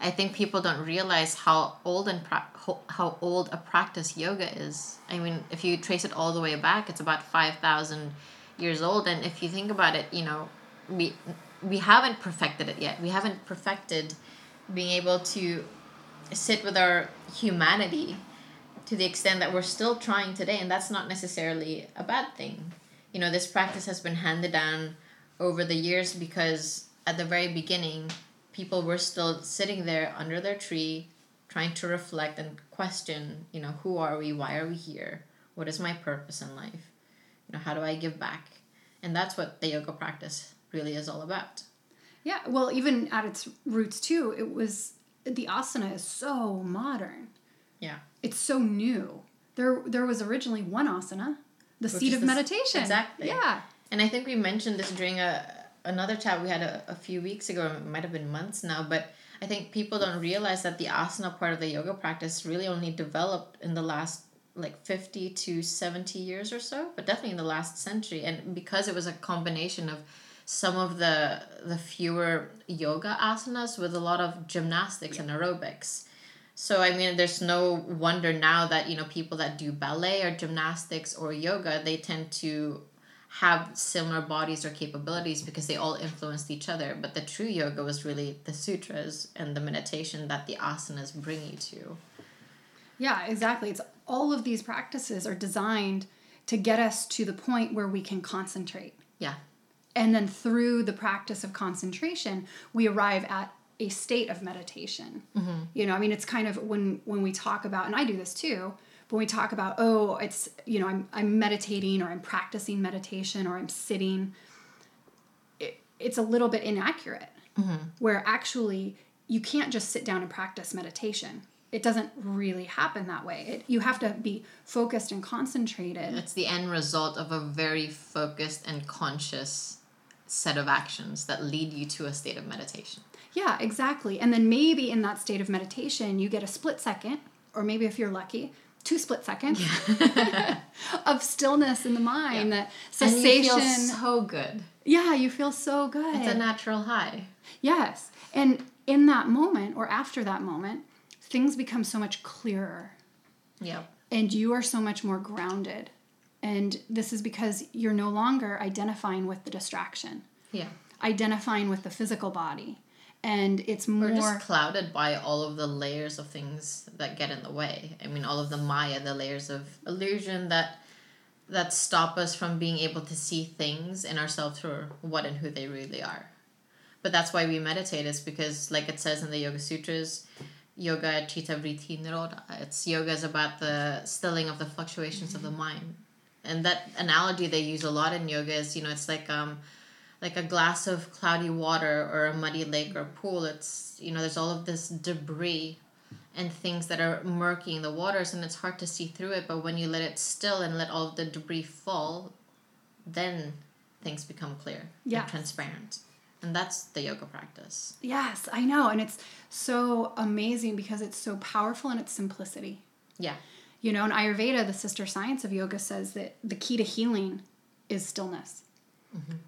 I think people don't realize how old and pra- how old a practice yoga is. I mean, if you trace it all the way back, it's about five thousand years old. And if you think about it, you know, we we haven't perfected it yet. We haven't perfected being able to sit with our humanity to the extent that we're still trying today and that's not necessarily a bad thing you know this practice has been handed down over the years because at the very beginning people were still sitting there under their tree trying to reflect and question you know who are we why are we here what is my purpose in life you know how do i give back and that's what the yoga practice really is all about Yeah, well, even at its roots too, it was the asana is so modern. yeah It's so new. There there was originally one asana, the Which seat of the s- meditation. exactly. Yeah. And I think we mentioned this during a another chat we had a, a few weeks ago, it might have been months now, but I think people don't realize that the asana part of the yoga practice really only developed in the last like 50 to 70 years or so, but definitely in the last century. And because it was a combination of some of the the fewer yoga asanas with a lot of gymnastics and aerobics. So I mean, there's no wonder now that you know people that do ballet or gymnastics or yoga, they tend to have similar bodies or capabilities because they all influenced each other. But the true yoga was really the sutras and the meditation that the asanas bring you to. Yeah, exactly. It's all of these practices are designed to get us to the point where we can concentrate. Yeah, And then through the practice of concentration, we arrive at a state of meditation. Mm-hmm. You know, I mean, it's kind of when when we talk about, and I do this too. When we talk about, oh, it's you know, I'm I'm meditating or I'm practicing meditation or I'm sitting. It, it's a little bit inaccurate. Mm-hmm. Where actually you can't just sit down and practice meditation. It doesn't really happen that way. It, you have to be focused and concentrated. it's the end result of a very focused and conscious set of actions that lead you to a state of meditation. Yeah, exactly. And then maybe in that state of meditation, you get a split second, or maybe if you're lucky, two split seconds of stillness in the mind, that And you cessation. so good. yeah, you feel so good. It's a natural high. yes. And in that moment, or after that moment, things become so much clearer Yeah. and you are so much more grounded. And this is because you're no longer identifying with the distraction, Yeah. identifying with the physical body. And it's more. We're just clouded by all of the layers of things that get in the way. I mean, all of the Maya, the layers of illusion that that stop us from being able to see things in ourselves for what and who they really are. But that's why we meditate is because, like it says in the Yoga Sutras, yoga chitta vritti nirodha. It's yoga is about the stilling of the fluctuations of the mind, and that analogy they use a lot in yoga is you know it's like um like a glass of cloudy water or a muddy lake or pool. It's you know there's all of this debris and things that are murking the waters, and it's hard to see through it. But when you let it still and let all of the debris fall, then things become clear and transparent. And that's the yoga practice. Yes, I know. And it's so amazing because it's so powerful in its simplicity. Yeah. You know, in Ayurveda, the sister science of yoga says that the key to healing is stillness.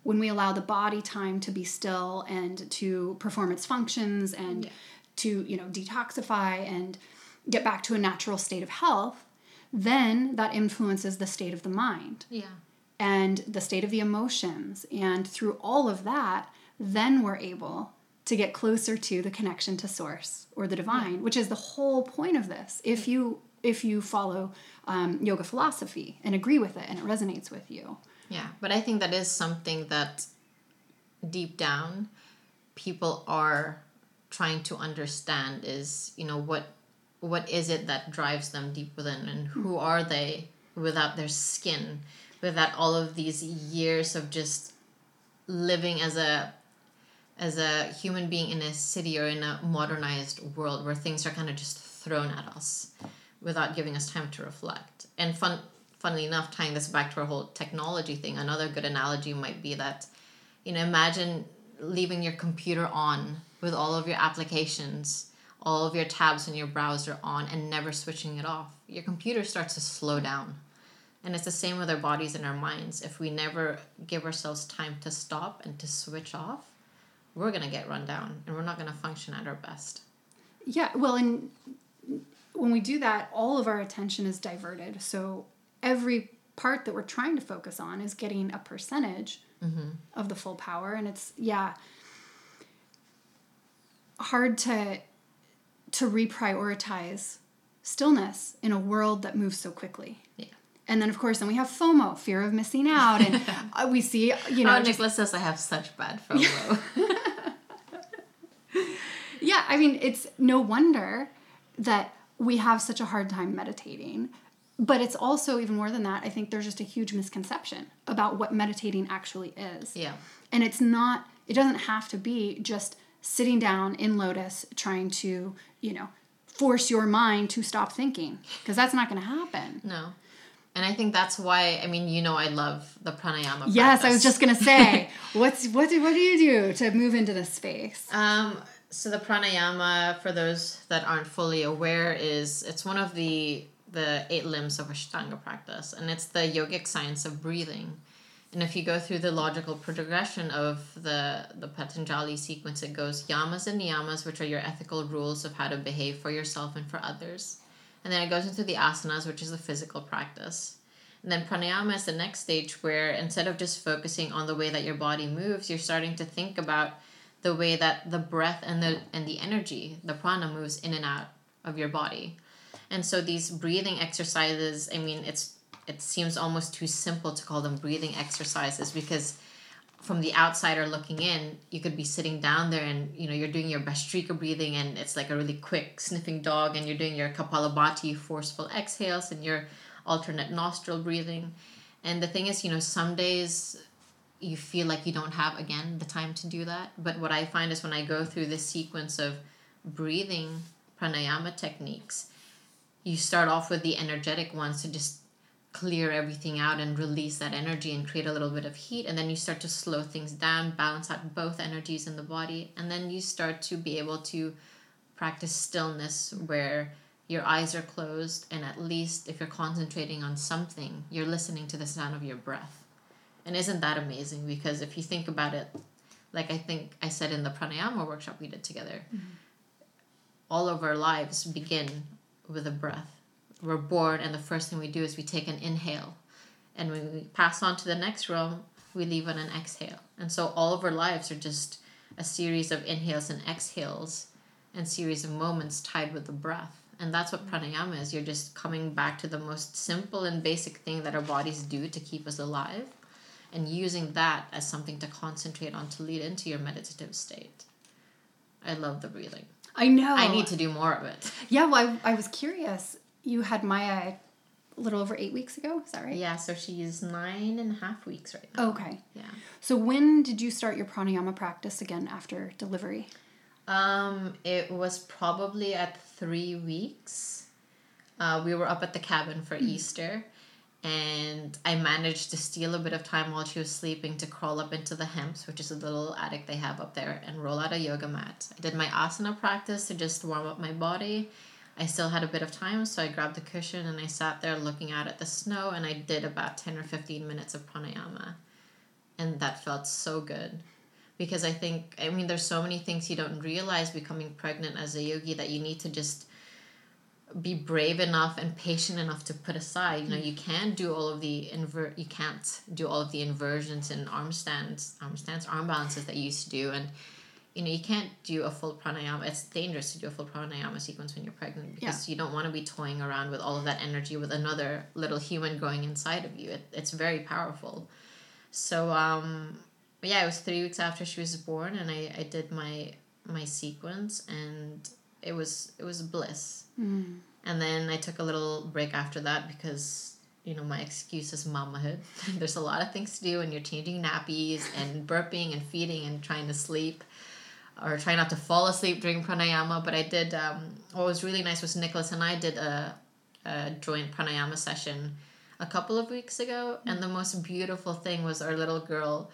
When we allow the body time to be still and to perform its functions and Yeah. to, you know, detoxify and get back to a natural state of health, then that influences the state of the mind Yeah. and the state of the emotions. And through all of that, then we're able to get closer to the connection to source or the divine, which is the whole point of this. If you if you follow um, yoga philosophy and agree with it and it resonates with you, Yeah, but I think that is something that deep down people are trying to understand is, you know, what what is it that drives them deep within and who hmm. are they without their skin without all of these years of just living as a as a human being in a city or in a modernized world where things are kind of just thrown at us without giving us time to reflect. And fun funnily enough tying this back to our whole technology thing another good analogy might be that you know imagine leaving your computer on with all of your applications all of your tabs in your browser on and never switching it off. Your computer starts to slow down. And it's the same with our bodies and our minds. If we never give ourselves time to stop and to switch off we're going to get run down and we're not going to function at our best. Yeah, well, and when we do that, all of our attention is diverted. So every part that we're trying to focus on is getting a percentage of the full power, and it's yeah hard to to reprioritize stillness in a world that moves so quickly. yeah And then, of course, then we have FOMO, fear of missing out, and uh, we see, you know, oh, Nicholas says I have such bad FOMO. Yeah, I mean, it's no wonder that we have such a hard time meditating. But it's also even more than that. I think there's just a huge misconception about what meditating actually is. yeah. And it's not, it doesn't have to be just sitting down in lotus trying to, you know, force your mind to stop thinking, because that's not going to happen. No. And I think that's why, I mean, you know, I love the pranayama. Yes, I was just going to say, what's what do, what do you do to move into this space? Um, so the pranayama, for those that aren't fully aware, is it's one of the the eight limbs of Ashtanga practice, and it's the yogic science of breathing. And if you go through the logical progression of the the Patanjali sequence, it goes yamas and niyamas, which are your ethical rules of how to behave for yourself and for others. And then it goes into the asanas, which is the physical practice. And then pranayama is the next stage where instead of just focusing on the way that your body moves, you're starting to think about the way that the breath and the and the energy, the prana moves in and out of your body. And so these breathing exercises, I mean, it's it seems almost too simple to call them breathing exercises because from the outsider looking in, you could be sitting down there and you know you're doing your Bhastrika breathing and it's like a really quick sniffing dog and you're doing your Kapalabhati forceful exhales and your alternate nostril breathing. And the thing is, you know, some days you feel like you don't have again the time to do that. But what I find is when I go through this sequence of breathing pranayama techniques, you start off with the energetic ones to just clear everything out and release that energy and create a little bit of heat and then you start to slow things down balance out both energies in the body and then you start to be able to practice stillness where your eyes are closed and at least if you're concentrating on something you're listening to the sound of your breath. And isn't that amazing? Because if you think about it like i think i said in the pranayama workshop we did together mm-hmm. all of our lives begin with a breath. We're born and the first thing we do is we take an inhale. And when we pass on to the next realm we leave on an exhale. And so all of our lives are just a series of inhales and exhales and series of moments tied with the breath. And that's what pranayama is. You're just coming back to the most simple and basic thing that our bodies do to keep us alive and using that as something to concentrate on to lead into your meditative state. I love the breathing I know. i need to do more of it Yeah, well, I, I was curious. You had Maya a little over eight weeks ago. Is that right? yeah so she's nine and a half weeks right now Okay. yeah So when did you start your pranayama practice again after delivery? Um, it was probably at three weeks. Uh, we were up at the cabin for Easter, and I managed to steal a bit of time while she was sleeping to crawl up into the hems, which is a little attic they have up there, and roll out a yoga mat. I did my asana practice to just warm up my body. I still had a bit of time, so I grabbed the cushion and I sat there looking out at the snow, and I did about 10 or 15 minutes of pranayama. And that felt so good because I think I mean there's so many things you don't realize becoming pregnant as a yogi that you need to just be brave enough and patient enough to put aside. You know, you can't do all of the invert you can't do all of the inversions and arm stands, arm stands, arm balances that you used to do and you know, you can't do a full pranayama. It's dangerous to do a full pranayama sequence when you're pregnant because you don't want to be toying around with all of that energy with another little human growing inside of you. It, it's very powerful. So um yeah, it was three weeks after she was born, and I, I did my my sequence, and it was it was bliss. And then I took a little break after that because you know my excuse is mamahood. There's a lot of things to do when you're changing nappies and burping and feeding and trying to sleep or try not to fall asleep during pranayama. But I did. Um, what was really nice was Nicholas and I did a, a joint pranayama session a couple of weeks ago, and the most beautiful thing was our little girl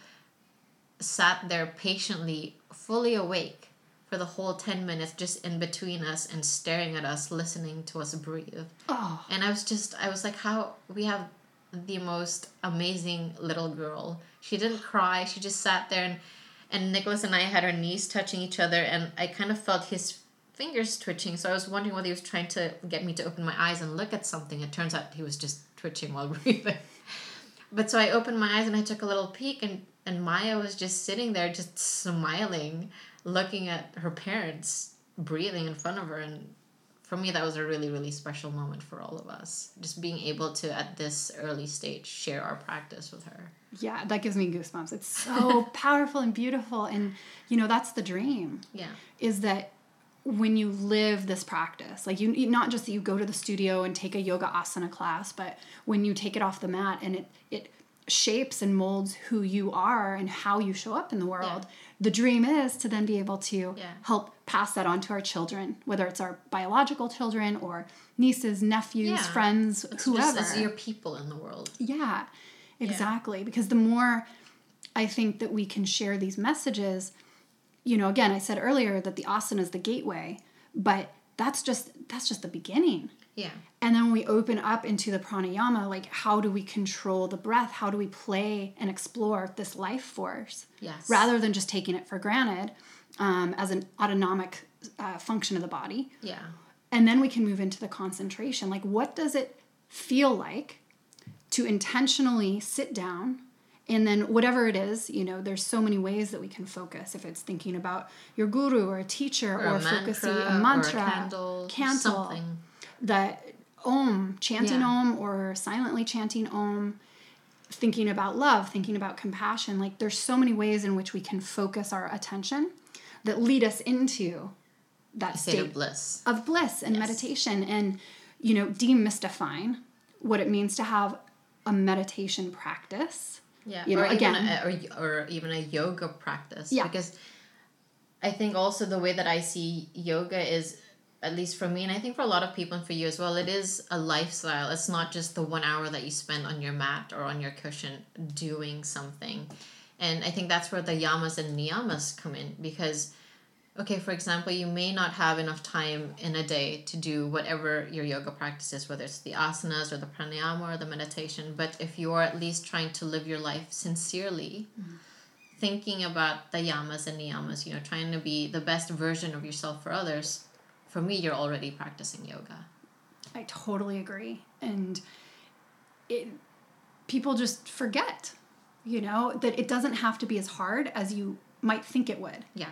sat there patiently, fully awake for the whole 10 minutes just in between us and staring at us listening to us breathe. Oh, and i was just i was like how we have the most amazing little girl. She didn't cry. She just sat there and and nicholas and i had our knees touching each other and i kind of felt his fingers twitching. So i was wondering whether he was trying to get me to open my eyes and look at something. It turns out he was just twitching while breathing. But so i opened my eyes and i took a little peek and and maya was just sitting there just smiling looking at her parents breathing in front of her and for me that was a really really special moment for all of us just being able to at this early stage share our practice with her yeah, that gives me goosebumps. It's so powerful and beautiful. And, you know, that's the dream. yeah is that when you live this practice like you not just that you go to the studio and take a yoga asana class but when you take it off the mat and it it shapes and molds who you are and how you show up in the world the dream is to then be able to Yeah. help pass that on to our children whether it's our biological children or nieces nephews Yeah. friends it's whoever just your people in the world yeah, exactly. Because the more I think that we can share these messages, you know, again, I said earlier that the asana is the gateway, but that's just that's just the beginning. Yeah. And then when we open up into the pranayama, like how do we control the breath? How do we play and explore this life force? Yes. Rather than just taking it for granted um, as an autonomic uh, function of the body? yeah. And then we can move into the concentration. Like what does it feel like to intentionally sit down and then whatever it is you know there's so many ways that we can focus. If it's thinking about your guru or a teacher or, or, a focusing mantra, a mantra or a candle, candle something the om chanting Yeah. om or silently chanting om thinking about love thinking about compassion like there's so many ways in which we can focus our attention that lead us into that state state of bliss of bliss and meditation and you know demystifying what it means to have a meditation practice Yeah, You know, or again- even a, or, or even a yoga practice. Yeah. because I think also the way that I see yoga is, at least for me, and I think for a lot of people and for you as well, it is a lifestyle. It's not just the one hour that you spend on your mat or on your cushion doing something, and I think that's where the yamas and niyamas come in because. Okay, for example, you may not have enough time in a day to do whatever your yoga practice is, whether it's the asanas or the pranayama or the meditation. But if you are at least trying to live your life sincerely, thinking about the yamas and niyamas, you know, trying to be the best version of yourself for others, for me, you're already practicing yoga. i totally agree and it people just forget you know that it doesn't have to be as hard as you might think it would Yeah.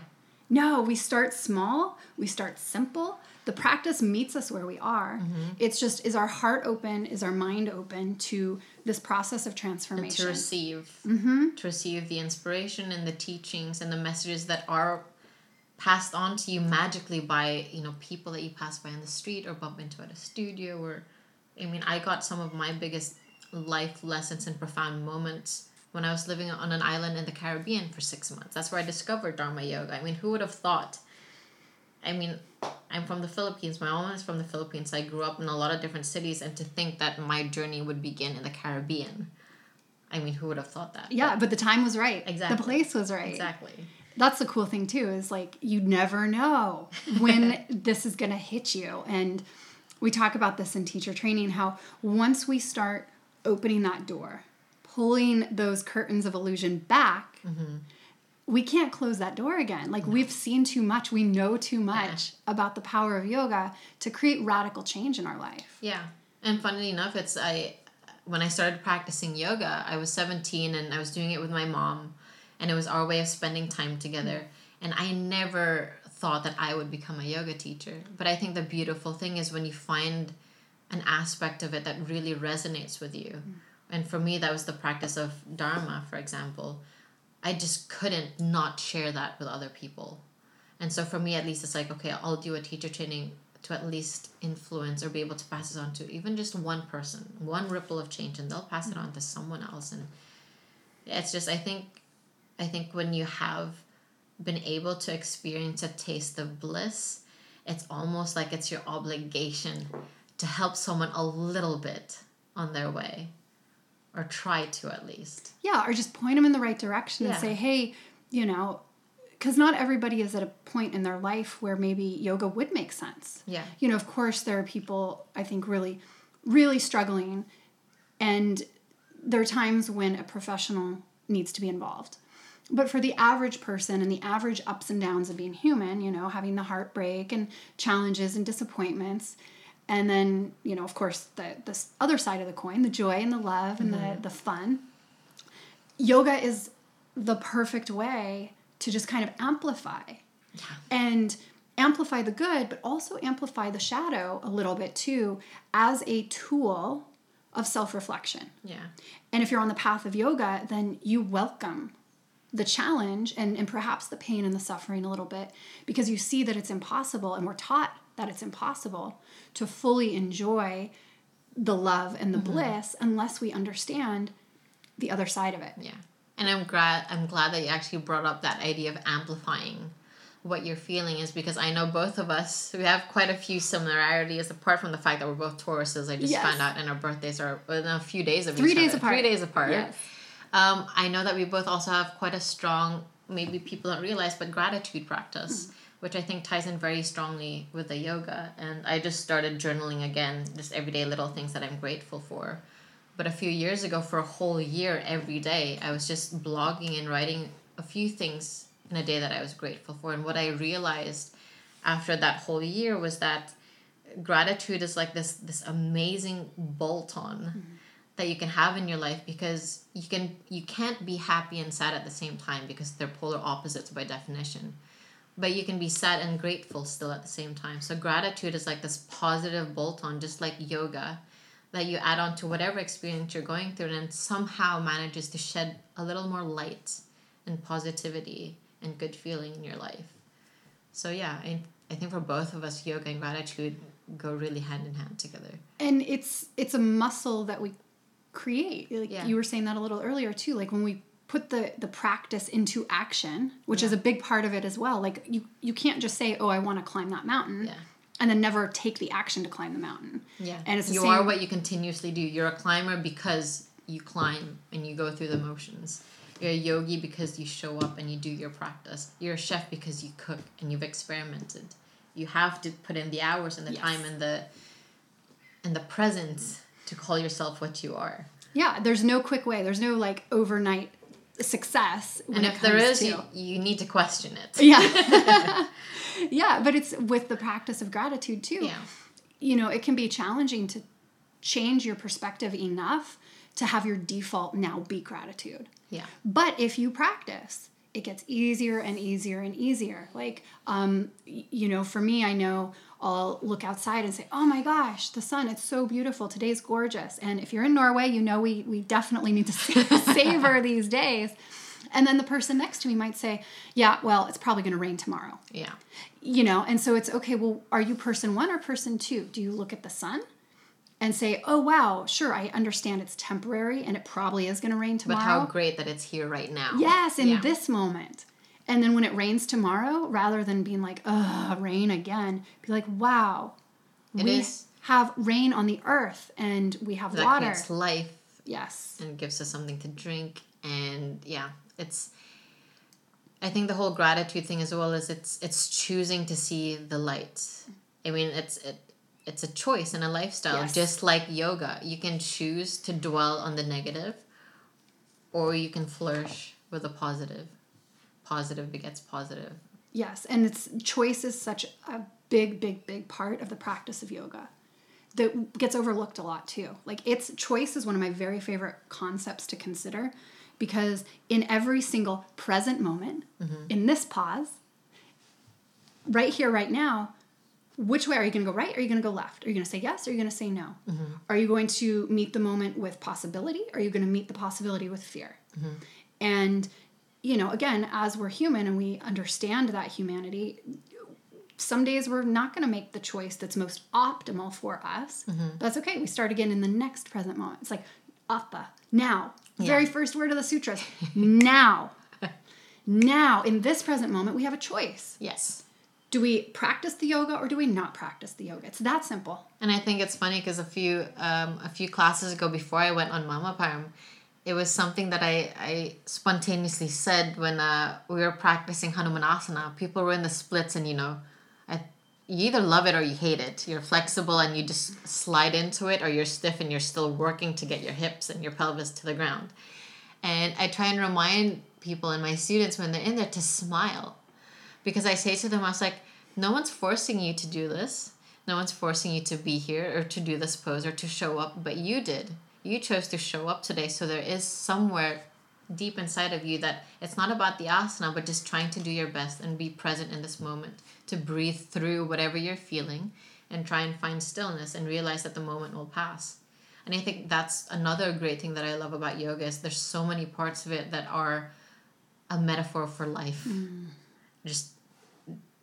no we start small we start simple the practice meets us where we are it's just is our heart open is our mind open to this process of transformation. to receive Mm-hmm. to receive the inspiration and the teachings and the messages that are passed on to you magically by you know people that you pass by on the street or bump into at a studio or i mean i got some of my biggest life lessons and profound moments when i was living on an island in the caribbean for six months that's where i discovered dharma yoga i mean who would have thought I mean, I'm from the Philippines. My mom is from the Philippines. I grew up in a lot of different cities, and to think that my journey would begin in the Caribbean, I mean, who would have thought that? yeah but the time was right Exactly. the place was right Exactly. That's the cool thing too is like you never know when this is going to hit you. And we talk about this in teacher training how once we start opening that door pulling those curtains of illusion back mm-hmm. we can't close that door again. Like we've seen too much. We know too much about the power of yoga to create radical change in our life. Yeah. And funnily enough, it's I when I started practicing yoga, I was 17 and I was doing it with my mom and it was our way of spending time together. And I never thought that I would become a yoga teacher. But I think the beautiful thing is when you find an aspect of it that really resonates with you. Mm. And for me that was the practice of dharma, for example. I just couldn't not share that with other people. And so for me, at least, it's like, okay, I'll do a teacher training to at least influence or be able to pass it on to even just one person, one ripple of change, and they'll pass it mm. on to someone else. And it's just, I think, I think when you have been able to experience a taste of bliss, it's almost like it's your obligation to help someone a little bit on their way or try to at least. Yeah, or just point them in the right direction and say, hey, you know, because not everybody is at a point in their life where maybe yoga would make sense. Yeah. You know, of course, there are people I think really, really struggling, and there are times when a professional needs to be involved. But for the average person and the average ups and downs of being human, you know, having the heartbreak and challenges and disappointments, and then, you know, of course, the this other side of the coin, the joy and the love and the, mm-hmm. the fun, yoga is the perfect way to just kind of amplify and amplify the good, but also amplify the shadow a little bit too as a tool of self reflection. Yeah. And if you're on the path of yoga, then you welcome the challenge and, and perhaps the pain and the suffering a little bit because you see that it's impossible and we're taught that it's impossible to fully enjoy the love and the mm-hmm. bliss unless we understand the other side of it. Yeah. And I'm glad I'm glad that you actually brought up that idea of amplifying what you're feeling is because I know both of us we have quite a few similarities apart from the fact that we're both Tauruses. I just Yes. found out and our birthdays are within a few days of Three days other. apart. Three days apart. Yes. Um, I know that we both also have quite a strong, maybe people don't realize, but gratitude practice, which I think ties in very strongly with the yoga. And I just started journaling again, just everyday little things that I'm grateful for. But a few years ago, for a whole year, every day, I was just blogging and writing a few things in a day that I was grateful for. And what I realized after that whole year was that gratitude is like this this amazing bolt on that you can have in your life because you can you can't be happy and sad at the same time because they're polar opposites by definition. But you can be sad and grateful still at the same time. So gratitude is like this positive bolt on just like yoga that you add on to whatever experience you're going through and somehow manages to shed a little more light and positivity and good feeling in your life. So yeah i, I think for both of us yoga and gratitude go really hand in hand together. And it's it's a muscle that we create like Yeah. you were saying that a little earlier too like when we put the the practice into action which is a big part of it as well like you you can't just say oh i want to climb that mountain Yeah. and then never take the action to climb the mountain Yeah. and it's the you same, are what you continuously do. You're a climber because you climb and you go through the motions. You're a yogi because you show up and you do your practice. You're a chef because you cook and you've experimented. You have to put in the hours and the Yes. time and the and the presence to call yourself what you are. yeah there's no quick way there's no like overnight success And if there is, to- you, you need to question it. yeah yeah but it's with the practice of gratitude too Yeah. you know it can be challenging to change your perspective enough to have your default now be gratitude Yeah. but if you practice it gets easier and easier and easier. Like um, you know for me i know i'll look outside and say oh my gosh the sun it's so beautiful. Today's gorgeous. And if you're in norway you know we, we definitely need to savor these days. And then the person next to me might say yeah well it's probably going to rain tomorrow. Yeah. you know and so it's okay well are you person one or person two? Do you look at the sun and say oh wow sure i understand it's temporary and it probably is going to rain tomorrow. But how great that it's here right now. yes in Yeah. this moment and then when it rains tomorrow rather than being like ugh rain again be like wow It we is- have rain on the earth and we have that water life yes and gives us something to drink and yeah it's i think the whole gratitude thing as well is it's it's choosing to see the light i mean it's it it's a choice and a lifestyle Yes. just like yoga you can choose to dwell on the negative or you can flourish with the positive positive begets positive Yes, and it's choice is such a big, big, big part of the practice of yoga that gets overlooked a lot too. Like it's choice is one of my very favorite concepts to consider because in every single present moment, mm-hmm. in this pause, right here, right now, which way are you going to go right? Are you going to go left? Are you going to say yes? Or are you going to say no? Are you going to meet the moment with possibility? Or are you going to meet the possibility with fear? And you know, again, as we're human and we understand that humanity, some days we're not going to make the choice that's most optimal for us. Mm-hmm. But that's okay. We start again in the next present moment. It's like atha, now. Very first word of the sutras, now. now, in this present moment, we have a choice. Yes. Do we practice the yoga or do we not practice the yoga? It's that simple. And I think it's funny because a few um, a few classes ago, before I went on Mama Parm, it was something that I, I spontaneously said when uh, we were practicing Hanumanasana. People were in the splits, and you know, I, you either love it or you hate it. You're flexible and you just slide into it, or you're stiff and you're still working to get your hips and your pelvis to the ground. And I try and remind people and my students when they're in there to smile because I say to them, I was like, no one's forcing you to do this. No one's forcing you to be here or to do this pose or to show up, but you did. You chose to show up today. So there is somewhere deep inside of you that it's not about the asana, but just trying to do your best and be present in this moment, to breathe through whatever you're feeling and try and find stillness and realize that the moment will pass. And I think that's another great thing that I love about yoga is there's so many parts of it that are a metaphor for life. Mm. Just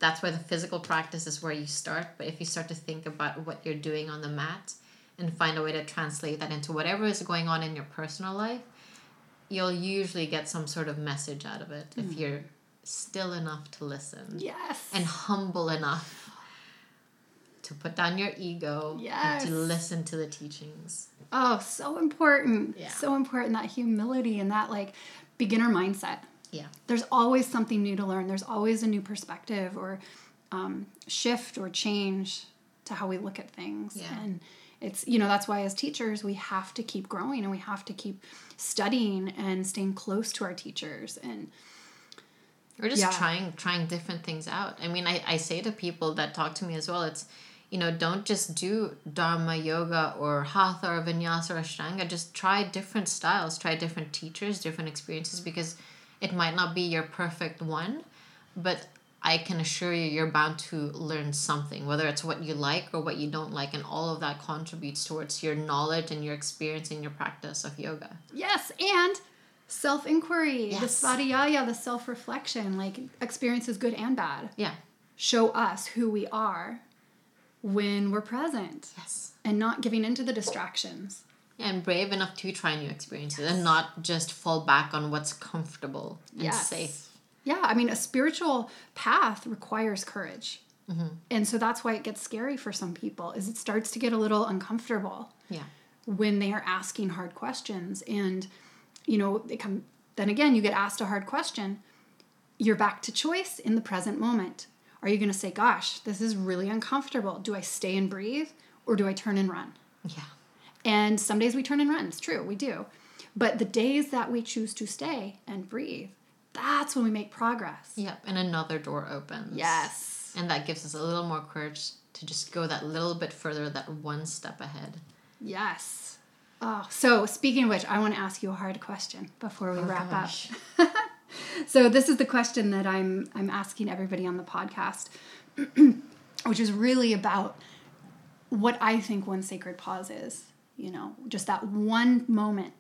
that's where the physical practice is where you start. But if you start to think about what you're doing on the mat and find a way to translate that into whatever is going on in your personal life, you'll usually get some sort of message out of it if mm. you're still enough to listen Yes. and humble enough to put down your ego Yes. and to listen to the teachings. Oh, so important. Yeah. So important that humility and that like beginner mindset. Yeah. There's always something new to learn. There's always a new perspective or um, shift or change to how we look at things. Yeah. And it's, you know, that's why as teachers, we have to keep growing and we have to keep studying and staying close to our teachers. And Or just Yeah. trying trying different things out. I mean, I, I say to people that talk to me as well, it's you know, don't just do Dharma yoga or Hatha or Vinyasa or Ashtanga. Just try different styles, try different teachers, different experiences because it might not be your perfect one, but I can assure you you're bound to learn something, whether it's what you like or what you don't like, and all of that contributes towards your knowledge and your experience and your practice of yoga. yes, and self inquiry, the Yes. svadhyaya, the self reflection, like experiences good and bad, Yeah. show us who we are when we're present. Yes. and not giving into the distractions. Yeah, and brave enough to try new experiences and not just fall back on what's comfortable and Yes. safe. Yeah, I mean, a spiritual path requires courage. Mm-hmm. And so that's why it gets scary for some people is it starts to get a little uncomfortable Yeah. when they are asking hard questions and you know, they come then again you get asked a hard question, you're back to choice in the present moment. Are you going to say, "Gosh, this is really uncomfortable. Do I stay and breathe or do I turn and run?" Yeah. And some days we turn and run. It's true, we do. But the days that we choose to stay and breathe, that's when we make progress. Yep. And another door opens. Yes. And that gives us a little more courage to just go that little bit further, that one step ahead. Yes. Oh, so speaking of which, I want to ask you a hard question before we oh, wrap gosh. up. So this is the question that I'm I'm asking everybody on the podcast, which is really about what I think one sacred pause is. You know, just that one moment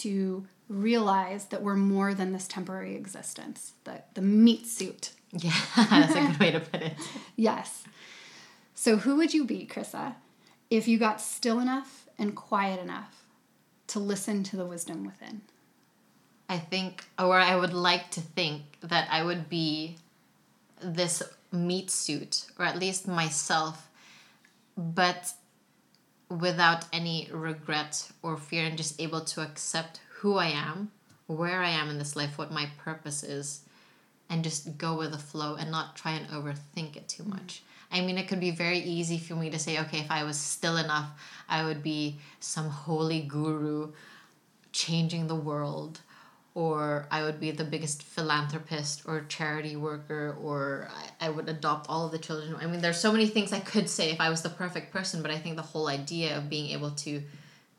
to realize that we're more than this temporary existence, the the meat suit. Yeah, that's a good way to put it. Yes. So who would you be, Krissa, if you got still enough and quiet enough to listen to the wisdom within? I think, or I would like to think that I would be this meat suit, or at least myself, but without any regret or fear, and just able to accept who I am, where I am in this life, what my purpose is, and just go with the flow and not try and overthink it too much. I mean, it could be very easy for me to say, okay, if I was still enough, I would be some holy guru changing the world or I would be the biggest philanthropist or charity worker, or I, I would adopt all of the children. I mean, there's so many things I could say if I was the perfect person, but I think the whole idea of being able to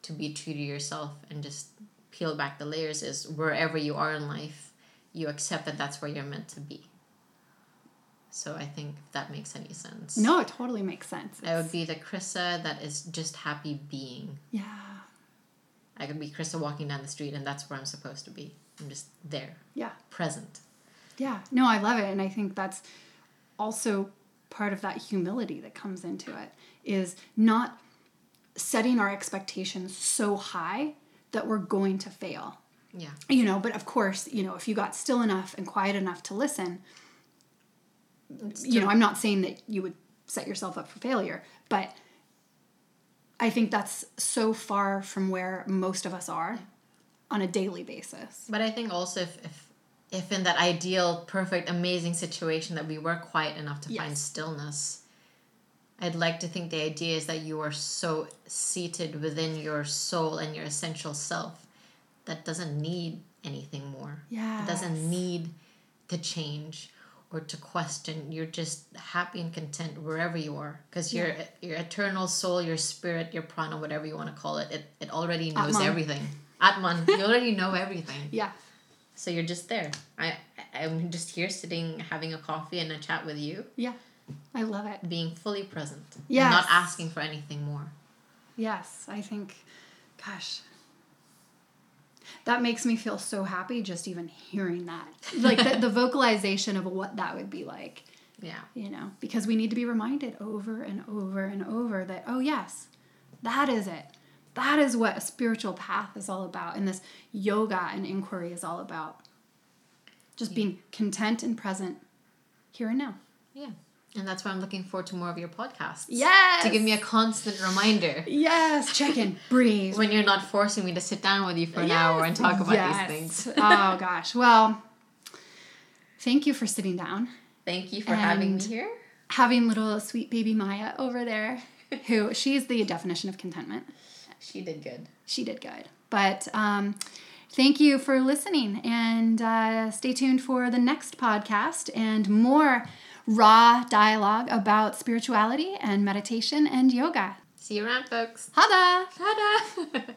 to be true to yourself and just peel back the layers is wherever you are in life, you accept that that's where you're meant to be. So I think that makes any sense. No, it totally makes sense. I would be the Krissa that is just happy being. yeah. I could be Krista walking down the street, and that's where I'm supposed to be. I'm just there, Yeah. present. Yeah. No, I love it. And I think that's also part of that humility that comes into it is not setting our expectations so high that we're going to fail. Yeah. You know, but of course, you know, if you got still enough and quiet enough to listen, you know, I'm not saying that you would set yourself up for failure, but I think that's so far from where most of us are on a daily basis. But I think also if, if if in that ideal, perfect, amazing situation that we were quiet enough to find stillness, I'd like to think the idea is that you are so seated within your soul and your essential self that doesn't need anything more. Yeah. It doesn't need to change or to question. You're just happy and content wherever you are because your your eternal soul, your spirit, your prana, whatever you want to call it, it, it already knows Atman. everything. Atman, you already know everything. Yeah. So you're just there. I I'm just here sitting having a coffee and a chat with you, Yeah. I love it. being fully present. Yeah. Not asking for anything more. Yes, I think, gosh, that makes me feel so happy just even hearing that. Like the, the vocalization of what that would be like, Yeah. you know, because we need to be reminded over and over and over that, oh, yes, that is it. That is what a spiritual path is all about. And this yoga and inquiry is all about. Just being content and present here and now. Yeah. And that's why I'm looking forward to more of your podcasts. Yes. To give me a constant reminder Yes, check in, breathe. when you're not forcing me to sit down with you for an hour and talk about Yes. these things. oh gosh. Well, thank you for sitting down, Thank you for having me here. having little sweet baby Maya over there, who she's the definition of contentment. She did good. She did good. But um, thank you for listening, and uh, stay tuned for the next podcast and more raw dialogue about spirituality and meditation and yoga. See you around, folks. Hada! Ta-da!